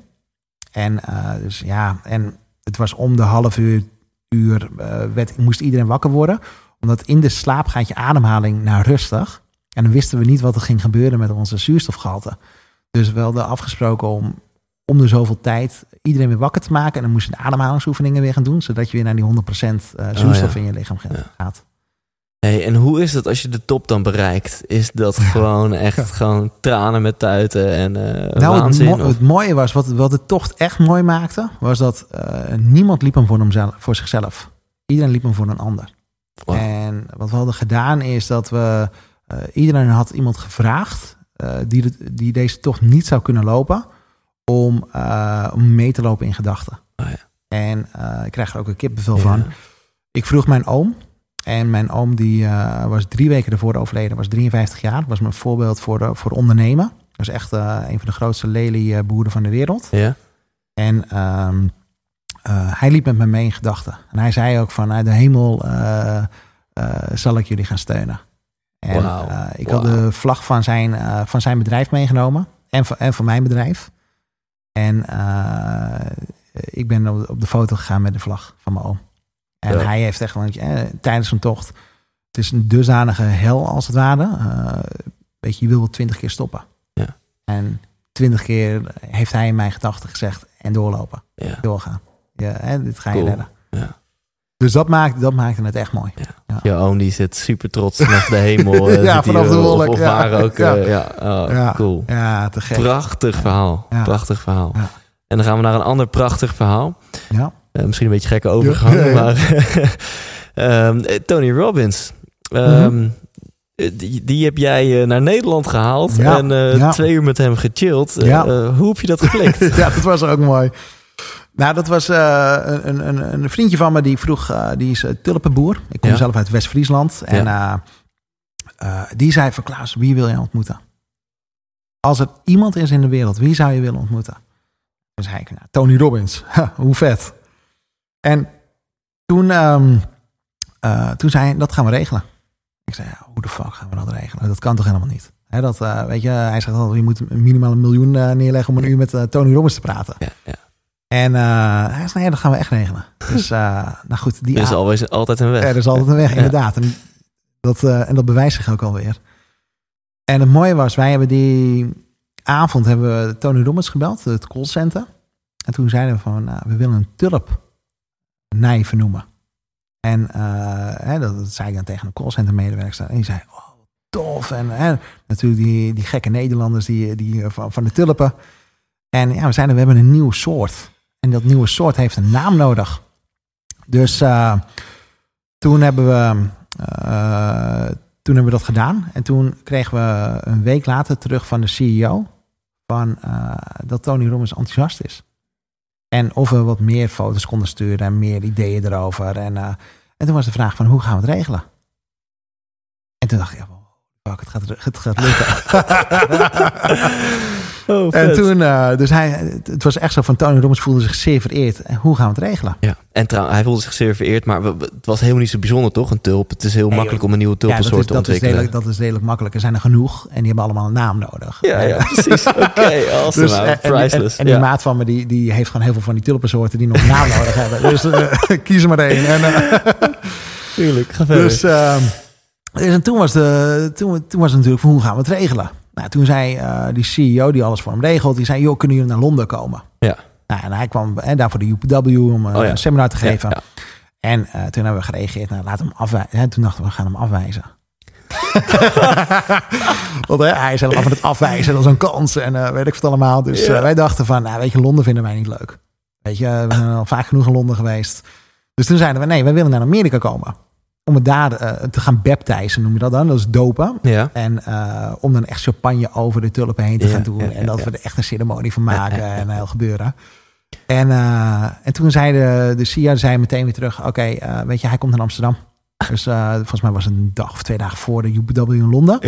En dus ja, en het was om de half uur, uur werd, moest iedereen wakker worden. Omdat in de slaap gaat je ademhaling naar rustig. En dan wisten we niet wat er ging gebeuren met onze zuurstofgehalte. Dus we hadden afgesproken om om de zoveel tijd iedereen weer wakker te maken. En dan moesten we de ademhalingsoefeningen weer gaan doen. Zodat je weer naar die 100% eh, zuurstof ja. in je lichaam gaat. Ja. Hey, en hoe is het als je de top dan bereikt? Is dat gewoon echt gewoon tranen met tuiten en eh Nou, het, waanzin? mo- of- het mooie was, wat, wat het toch echt mooi maakte, was dat eh, niemand liep hem voor, hemzelf, voor zichzelf. Iedereen liep hem voor een ander. En wat we hadden gedaan is dat we, eh, iedereen had iemand gevraagd eh, die, het- die deze tocht niet zou kunnen lopen, om, eh, om mee te lopen in gedachten. Oh ja. En ik krijg er ook een kippenvel Ja. van. Ik vroeg mijn oom. En mijn oom die was drie weken ervoor overleden. Was 53 jaar. Was mijn voorbeeld voor, de, voor ondernemen. Was echt eh, een van de grootste lelieboeren van de wereld. Ja? En ehm, eh, hij liep met me mee in gedachten. En hij zei ook van uit de hemel eh, eh, zal ik jullie gaan steunen. En ik had de vlag van zijn, van zijn bedrijf meegenomen. En van, en van mijn bedrijf. En ik ben op, op de foto gegaan met de vlag van mijn oom. En Ja. hij heeft echt, want eh, tijdens een tocht, het is een dusdanige hel als het ware. Weet je, je wil wel twintig keer stoppen. Ja. En twintig keer heeft hij in mijn gedachten gezegd en doorlopen, Ja. doorgaan. Ja, hè, dit ga je Cool. redden. Ja. Dus dat maakte, dat maakte het echt mooi. Je oom die zit super trots vanaf de hemel. eh, Ja, vanaf de eh, wolk, Of, ja. waar ook. Ja. eh, ja. Oh, Ja. Cool. Ja, te gek. Prachtig verhaal. Ja. Prachtig verhaal. Ja. En dan gaan we naar een ander prachtig verhaal. Ja. Misschien een beetje gekke overgang, Ja, ja, ja. maar ehm, eh, Tony Robbins. Ehm, Mhm. die, die heb jij naar Nederland gehaald Ja, en ja. twee uur met hem gechilled. Ja. hoe heb je dat geflikt? ja, dat was ook mooi. Nou, dat was eh, een, een, een vriendje van me die vroeg, eh, die is uh, tulpenboer. Ik kom Ja. zelf uit West-Friesland. En eh, eh, die zei van Klaas, wie wil je ontmoeten? Als er iemand is in de wereld, wie zou je willen ontmoeten? Toen zei ik, nou, Tony Robbins. Ha, hoe vet. En toen, ehm, eh, toen zei hij, dat gaan we regelen. Ik zei, ja, hoe de fuck gaan we dat regelen? Dat kan toch helemaal niet? Dat, eh, weet je, hij zegt al, je moet minimaal een miljoen eh, neerleggen om een uur met eh, Tony Robbins te praten. Ja, ja. En eh, hij zei, nee, dat gaan we echt regelen. Dus, eh, nou goed, die Er is a- alweer altijd een weg. er is altijd een weg, Ja. inderdaad. En dat, eh, en dat bewijst zich ook alweer. En het mooie was, wij hebben die avond hebben we Tony Robbins gebeld, het callcenter. En toen zeiden we van, nou, we willen een tulp nij vernoemen. En hè, dat, dat zei ik dan tegen een callcenter medewerker. En die zei, oh, tof. En hè, natuurlijk die, die gekke Nederlanders die, die, van, van de tulpen. En ja, we zeiden, we hebben een nieuw soort. En dat nieuwe soort heeft een naam nodig. Dus eh, toen hebben we eh, toen hebben we dat gedaan. En toen kregen we een week later terug van de CEO van, eh, dat Tony Robbins enthousiast is. En of we wat meer foto's konden sturen en meer ideeën erover. En, en toen was de vraag van hoe gaan we het regelen? En toen dacht ik, fuck, het gaat, het gaat lukken. Oh, en toen, eh, dus hij, het, was echt zo van Tony Robbins voelde zich zeer vereerd. En hoe gaan we het regelen? Ja, en trouw, hij voelde zich zeer vereerd, maar we- we- het was helemaal niet zo bijzonder, toch? Een tulp. Het is heel Nee, makkelijk joh. om een nieuwe Ja, dat, tulpensoort is, te dat, is ontwikkelen. redelijk, dat is redelijk makkelijk. Er zijn er genoeg en die hebben allemaal een naam nodig. ja, ja, precies. Oké, awesome. Dus, en, en, die ja. maat van me, die, die heeft gewoon heel veel van die tulpensoorten die nog een naam nodig hebben. Dus eh, kies er maar één. En, eh, Tuurlijk, ga verder. dus, ehm, dus en toen was, de, toen, toen was het natuurlijk van hoe gaan we het regelen? Nou, toen zei eh, die CEO die alles voor hem regelt, die zei, joh, kunnen jullie naar Londen komen? Ja. Nou, en hij kwam daar voor de UPW om eh, Oh ja. een seminar te geven. ja. En eh, toen hebben we gereageerd, nou, laat hem afwijzen. Toen dachten we, we gaan hem afwijzen. Want hè, hij is helemaal van het afwijzen, dat is een kans en weet ik wat allemaal. Dus wij dachten van, nou weet je, Londen vinden wij niet leuk. Weet je, we zijn al vaak genoeg in Londen geweest. Dus toen zeiden we, nee, wij willen naar Amerika komen. Om het daar eh, te gaan baptijzen, noem je dat dan. Dat is dopen. Ja. En eh, om dan echt champagne over de tulpen heen te gaan doen. en dat we er echt een ceremonie van maken en heel gebeuren. En, eh, en toen zei de, de CIA zei meteen weer terug, oké, eh, weet je, hij komt naar Amsterdam. Dus eh, volgens mij was het een dag of twee dagen voor de UPW in Londen.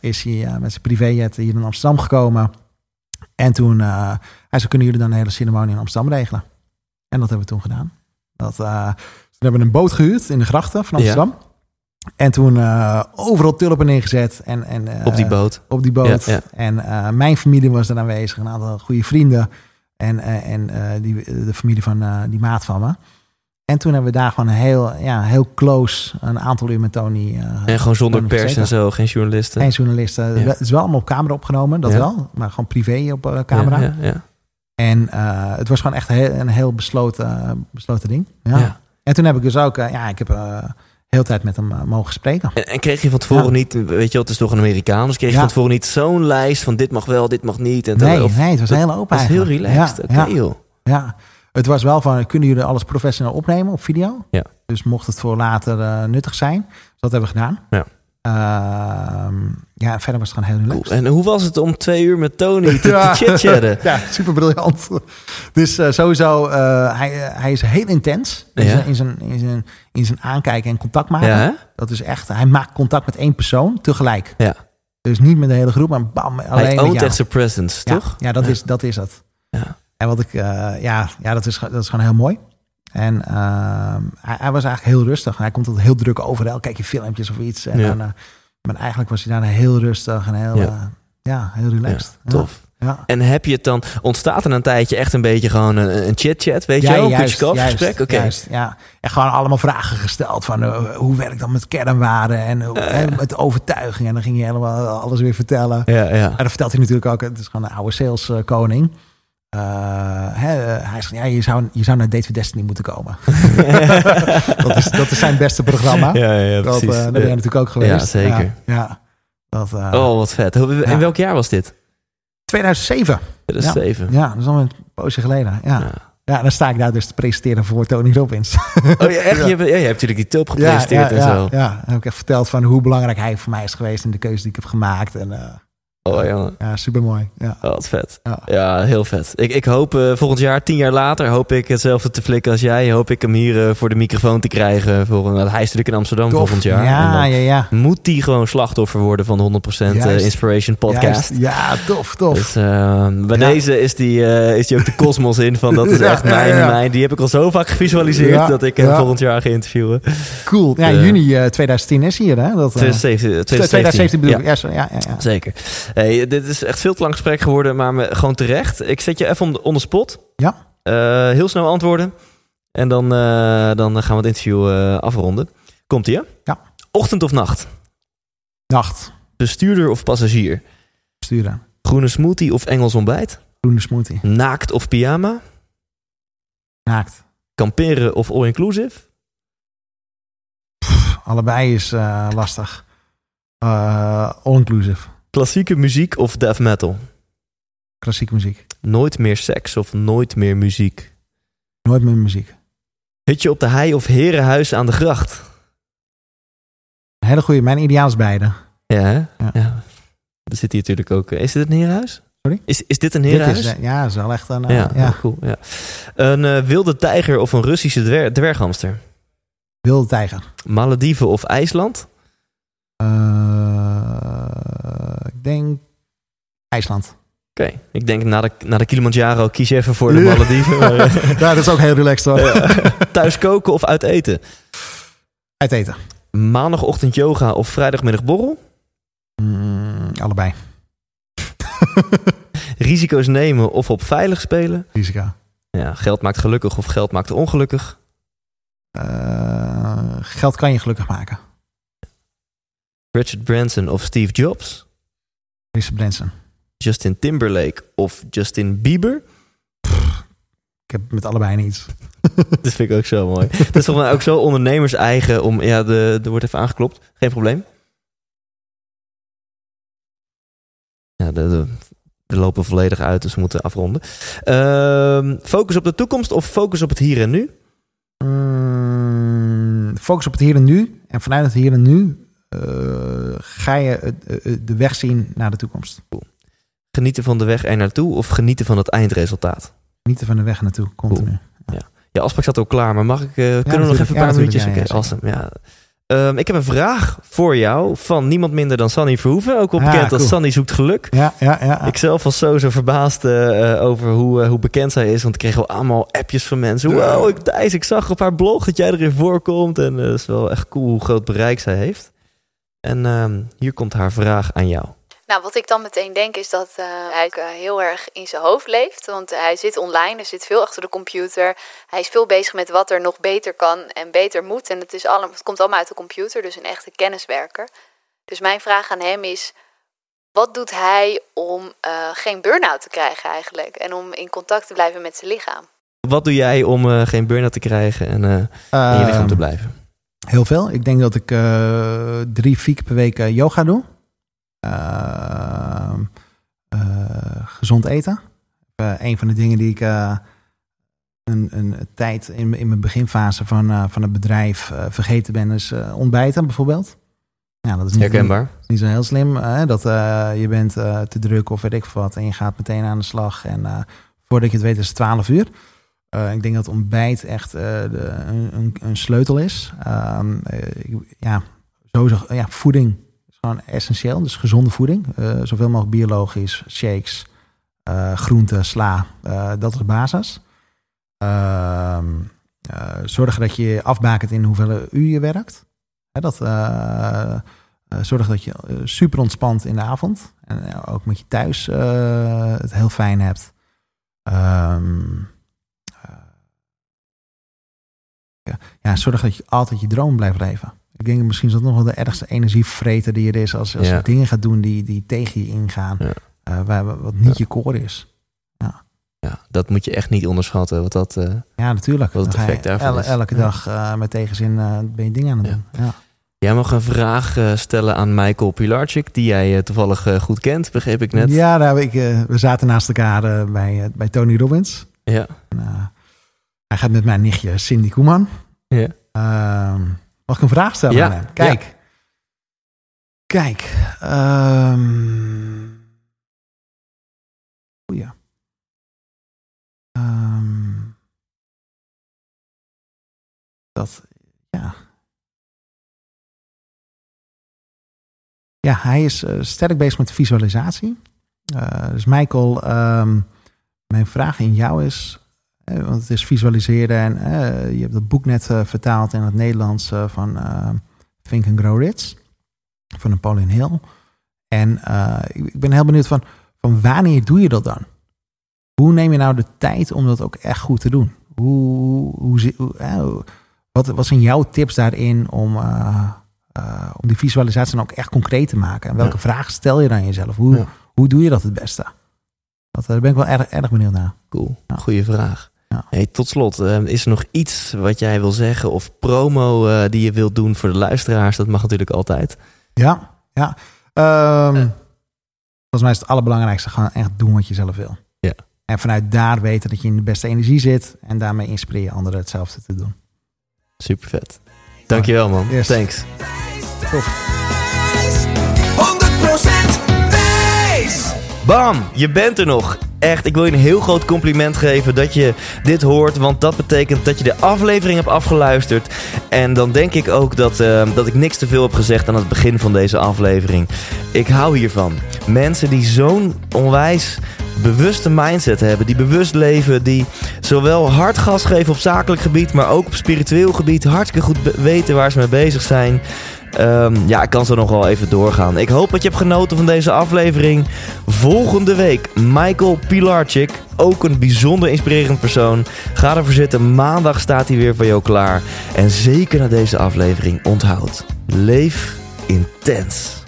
Is hij eh, met zijn privéjet hier in Amsterdam gekomen. En toen, eh, hij zei, kunnen jullie dan een hele ceremonie in Amsterdam regelen? En dat hebben we toen gedaan. Dat, toen hebben we een boot gehuurd in de grachten van Ja. Amsterdam. En toen eh, overal tulpen neergezet. En, en, eh, Op die boot. Op die boot. Ja, ja. En eh, mijn familie was er aanwezig. Een aantal goede vrienden. En, en die, de familie van die maat van me. En toen hebben we daar gewoon een heel, ja, heel close een aantal uur met Tony. En gewoon zonder pers gezeten. en zo, geen journalisten. Geen journalisten. Ja. Het is wel allemaal op camera opgenomen, dat wel. Maar gewoon privé op camera. En het was gewoon echt een heel besloten, besloten ding. Ja. En toen heb ik dus ook, eh, ja, ik heb eh heel tijd met hem eh, mogen spreken. En, en kreeg je van tevoren Ja. niet, weet je wel, het is toch een Amerikaan, dus kreeg je Ja. van tevoren niet zo'n lijst van dit mag wel, dit mag niet. En Nee, of- nee, het was heel open Het was heel relaxed. Ja, ja, joh. ja. Het was wel van, kunnen jullie alles professioneel opnemen op video? Ja. Dus mocht het voor later nuttig zijn. Dus dat hebben we gedaan. Ja. Ehm, ja, verder was het gewoon heel Cool. relaxed. En hoe was het om twee uur met Tony te, Ja. te chit-chatten? Ja, super briljant. Dus eh, sowieso, eh, hij, hij is heel intens in, Ja. zijn, in, zijn, in, zijn, in zijn aankijken en contact maken. Ja? Dat is echt, hij maakt contact met één persoon tegelijk. Ja. Dus niet met de hele groep, maar bam, alleen Hij oont echt zijn presence, toch? Ja, dat. Is, dat is het. Ja. En wat ik, eh, ja, ja dat, is, dat is gewoon heel mooi. En ehm, hij, hij was eigenlijk heel rustig. Hij komt altijd heel druk over. Kijk je filmpjes of iets. En Ja. dan, eh, maar eigenlijk was hij daar heel rustig en heel, Ja. ja, ja heel relaxed. Ja, tof. Ja. En heb je het dan, ontstaat er een tijdje echt een beetje gewoon een, chit-chat, weet je wel? Een juist, gesprek? Oké. ja. En gewoon allemaal vragen gesteld van eh, hoe werkt dat met kernwaarden en hè, met overtuiging. En dan ging hij helemaal alles weer vertellen. Ja, ja. En dan vertelt hij natuurlijk ook, het is gewoon een oude saleskoning. Eh eh, hij zegt, ja, je zou, je zou naar Date with Destiny moeten komen. dat, is, dat is zijn beste programma. Ja, ja, dat, precies. eh, daar ben je natuurlijk ook geweest. Ja, zeker. Ja, ja. Dat, Oh, wat vet. In Ja. welk jaar was dit? 2007. 2007. Ja, dat is al een poosje geleden. Ja. Ja. Ja. dan sta ik daar dus te presenteren voor Tony Robbins. Oh ja, echt? Je, hebt, ja, je hebt natuurlijk die tulp gepresenteerd ja, en ja, zo. Ja, dan heb ik echt verteld van hoe belangrijk hij voor mij is geweest in de keuze die ik heb gemaakt. En, Oh, jongen. Ja, super mooi. Ja. Oh, wat vet. Ja. Ja, heel vet. Ik, ik hoop eh, volgend jaar, tien jaar later, hoop ik hetzelfde te flikken als jij. Hoop ik hem hier eh, voor de microfoon te krijgen. Voor, hij is natuurlijk in Amsterdam Tof. volgend jaar. Ja, ja, ja. Moet die gewoon slachtoffer worden van 100% eh. Inspiration Podcast. Juist. Ja, tof, tof. Dus eh, bij Ja. deze is die, is die ook de kosmos in van dat is Ja, echt ja, mijn, ja. mijn. Die heb ik al zo vaak gevisualiseerd Ja, dat ik hem ja. volgend jaar ga interviewen. cool. Ja, juni eh, 2010 is hier, hè? Dat, eh, 2017, 2017 bedoel Ja. ik. Ja, sorry. ja, ja, ja. Zeker. Hey, dit is echt veel te lang gesprek geworden, maar me, gewoon terecht. Ik zet je even on the, on the spot. Ja. Eh, heel snel antwoorden. En dan, eh, dan gaan we het interview eh, afronden. Komt ie, hè? Ja. Ochtend of nacht? Nacht. Bestuurder of passagier? Sturen. Groene smoothie of Engels ontbijt? Groene smoothie. Naakt of pyjama? Naakt. Kamperen of all-inclusive? Allebei is lastig. All-inclusive. Klassieke muziek of death metal? Klassieke muziek. Nooit meer seks of nooit meer muziek? Nooit meer muziek. Hutje op de hei of herenhuis aan de gracht? Een hele goede. Mijn ideaal is beide. Ja, hè? Ja. ja. Er zit hier natuurlijk ook... Is dit een herenhuis? Sorry? Is, is dit een Dit herenhuis? is, eh, ja, is wel echt een... eh, ja, ja. cool. Ja. Een eh, wilde tijger of een Russische dwer- dwerghamster? Wilde tijger. Malediven of IJsland? Eh, ik denk IJsland. Oké, ik denk na de, na de Kilimanjaro kies je even voor de. Malediven. maar, eh, Ja, dat is ook heel relaxed hoor. ja. Thuis koken of uit eten? Uit eten. Maandagochtend yoga of vrijdagmiddag borrel? Mm, allebei. Risico's nemen of op veilig spelen? Risico. Ja, geld maakt gelukkig of geld maakt ongelukkig? Eh, geld kan je gelukkig maken. Richard Branson of Steve Jobs? Richard Branson. Justin Timberlake of Justin Bieber? Ik heb met allebei niets. Dat vind ik ook zo mooi. Het is toch ook zo ondernemers eigen om... Ja, de, er wordt even aangeklopt. Geen probleem. Ja, de, de, we lopen volledig uit, dus we moeten afronden. Ehm, focus op de toekomst of focus op het hier en nu? Mm, focus op het hier en nu. En vanuit het hier en nu ga je eh, eh, de weg zien naar de toekomst. Genieten van de weg er naartoe of genieten van het eindresultaat? Niet er van de weg naartoe, continu. Ja, afspraak staat ook klaar, maar mag ik, eh, kunnen we nog even een Ja, paar minuutjes? Ja, ja, awesome. Ja. Ehm, ik heb een vraag voor jou van niemand minder dan Sanny Verhoeven. Ook Ah, bekend als cool. Sanny zoekt geluk. Ja, ja, ja. Ik zelf was sowieso verbaasd eh, over hoe, eh, hoe bekend zij is. Want ik kreeg wel allemaal appjes van mensen. Wow, ik, Thijs, ik zag op haar blog dat jij erin voorkomt. En eh, het is wel echt cool hoe groot bereik zij heeft. En ehm, hier komt haar vraag aan jou. Nou, wat ik dan meteen denk is dat eh, hij eh, heel erg in zijn hoofd leeft. Want hij zit online, hij zit veel achter de computer. Hij is veel bezig met wat er nog beter kan en beter moet. En het, is allemaal, het komt allemaal uit de computer, dus een echte kenniswerker. Dus mijn vraag aan hem is: wat doet hij om eh, geen burn-out te krijgen eigenlijk? En om in contact te blijven met zijn lichaam? Wat doe jij om eh, geen burn-out te krijgen en eh, in je lichaam te Ehm, blijven? Heel veel. Ik denk dat ik eh, drie, vier keer per week eh, yoga doe. Ehm, eh, gezond eten. Een van de dingen die ik een, een tijd in, in mijn beginfase van, van het bedrijf vergeten ben, is ontbijten bijvoorbeeld. Ja, dat is niet, Herkenbaar. niet zo heel slim. dat je bent te druk of weet ik wat. En je gaat meteen aan de slag. En voordat je het weet is het 12 uur. Eh, ik denk dat ontbijt echt eh, de, een, een, sleutel is. Ehm, eh, ja, sowieso, ja, voeding is gewoon essentieel. Dus gezonde voeding. Zoveel mogelijk biologisch, shakes, groenten, sla. dat is de basis. Ehm, eh, zorg dat je afbakent in hoeveel uur je werkt. Hè, dat, zorg dat je super ontspant in de avond. En ook met je thuis het heel fijn hebt. Ehm, eh, ja, ja, zorg dat je altijd je droom blijft leven. Ik denk misschien is dat nog wel de ergste energievreter die er is. Als, als Ja. je dingen gaat doen die, die tegen je ingaan. Ja. eh, waar, wat niet je core is. Ja, dat moet je echt niet onderschatten. Want dat, eh, Ja, natuurlijk. Wat het effect daarvan elke Ja. dag eh, met tegenzin ben je dingen aan het Ja. doen. Ja. Jij mag een vraag stellen aan Michael Pilarczyk, die jij toevallig goed kent, begreep ik net. Ja, daar heb ik, we zaten naast elkaar bij, bij Tony Robbins. Ja. En, hij gaat met mijn nichtje Cindy Koeman. Ja. Uh, mag ik een vraag stellen ja. aan hem? Kijk. Kijk. Ehm, um, ja, ehm, dat, ja. Ja, hij is eh, sterk bezig met visualisatie. Eh, dus Michael, mijn vraag in jou is want het is visualiseren en uh, je hebt het boek net vertaald in het Nederlands van Think and Grow Rich van Napoleon Hill. En ik ben heel benieuwd van, van wanneer doe je dat dan? Hoe neem je nou de tijd om dat ook echt goed te doen? Hoe, hoe, hoe wat, wat zijn jouw tips daarin om, uh, uh, om die visualisatie dan ook echt concreet te maken? En welke ja. vragen stel je dan jezelf? Hoe, ja. hoe doe je dat het beste? Dat, eh, daar ben ik wel erg, erg benieuwd naar. Cool, goeie vraag. Hey, tot slot, is er nog iets wat jij wil zeggen of promo uh, die je wilt doen voor de luisteraars? Dat mag natuurlijk altijd. Ja, ja. Um, volgens mij is het allerbelangrijkste gewoon echt doen wat je zelf wil. Ja. En vanuit daar weten dat je in de beste energie zit en daarmee inspireer je anderen hetzelfde te doen. Super vet. Dankjewel man. Yes. Thanks. Tof. 100% Bam, je bent er nog. Echt, ik wil je een heel groot compliment geven dat je dit hoort. Want dat betekent dat je de aflevering hebt afgeluisterd. En dan denk ik ook dat, uh, dat ik niks te veel heb gezegd aan het begin van deze aflevering. Ik hou hiervan. Mensen die zo'n onwijs bewuste mindset hebben, die bewust leven, die zowel hard gas geven op zakelijk gebied, maar ook op spiritueel gebied hartstikke goed weten waar ze mee bezig zijn. Um, ja, ik kan zo nog wel even doorgaan. Ik hoop dat je hebt genoten van deze aflevering. Volgende week Michael Pilarczyk, ook een bijzonder inspirerend persoon. Ga ervoor zitten, maandag staat hij weer voor jou klaar. En zeker na deze aflevering, onthoud, leef intens.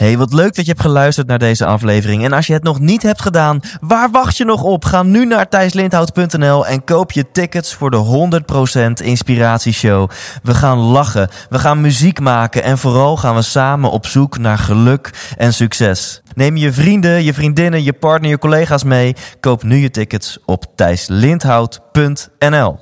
Hey, wat leuk dat je hebt geluisterd naar deze aflevering. En als je het nog niet hebt gedaan, waar wacht je nog op? Ga nu naar thijslindhout.nl en koop je tickets voor de 100% Inspiratieshow. We gaan lachen, we gaan muziek maken en vooral gaan we samen op zoek naar geluk en succes. Neem je vrienden, je vriendinnen, je partner, je collega's mee. Koop nu je tickets op thijslindhout.nl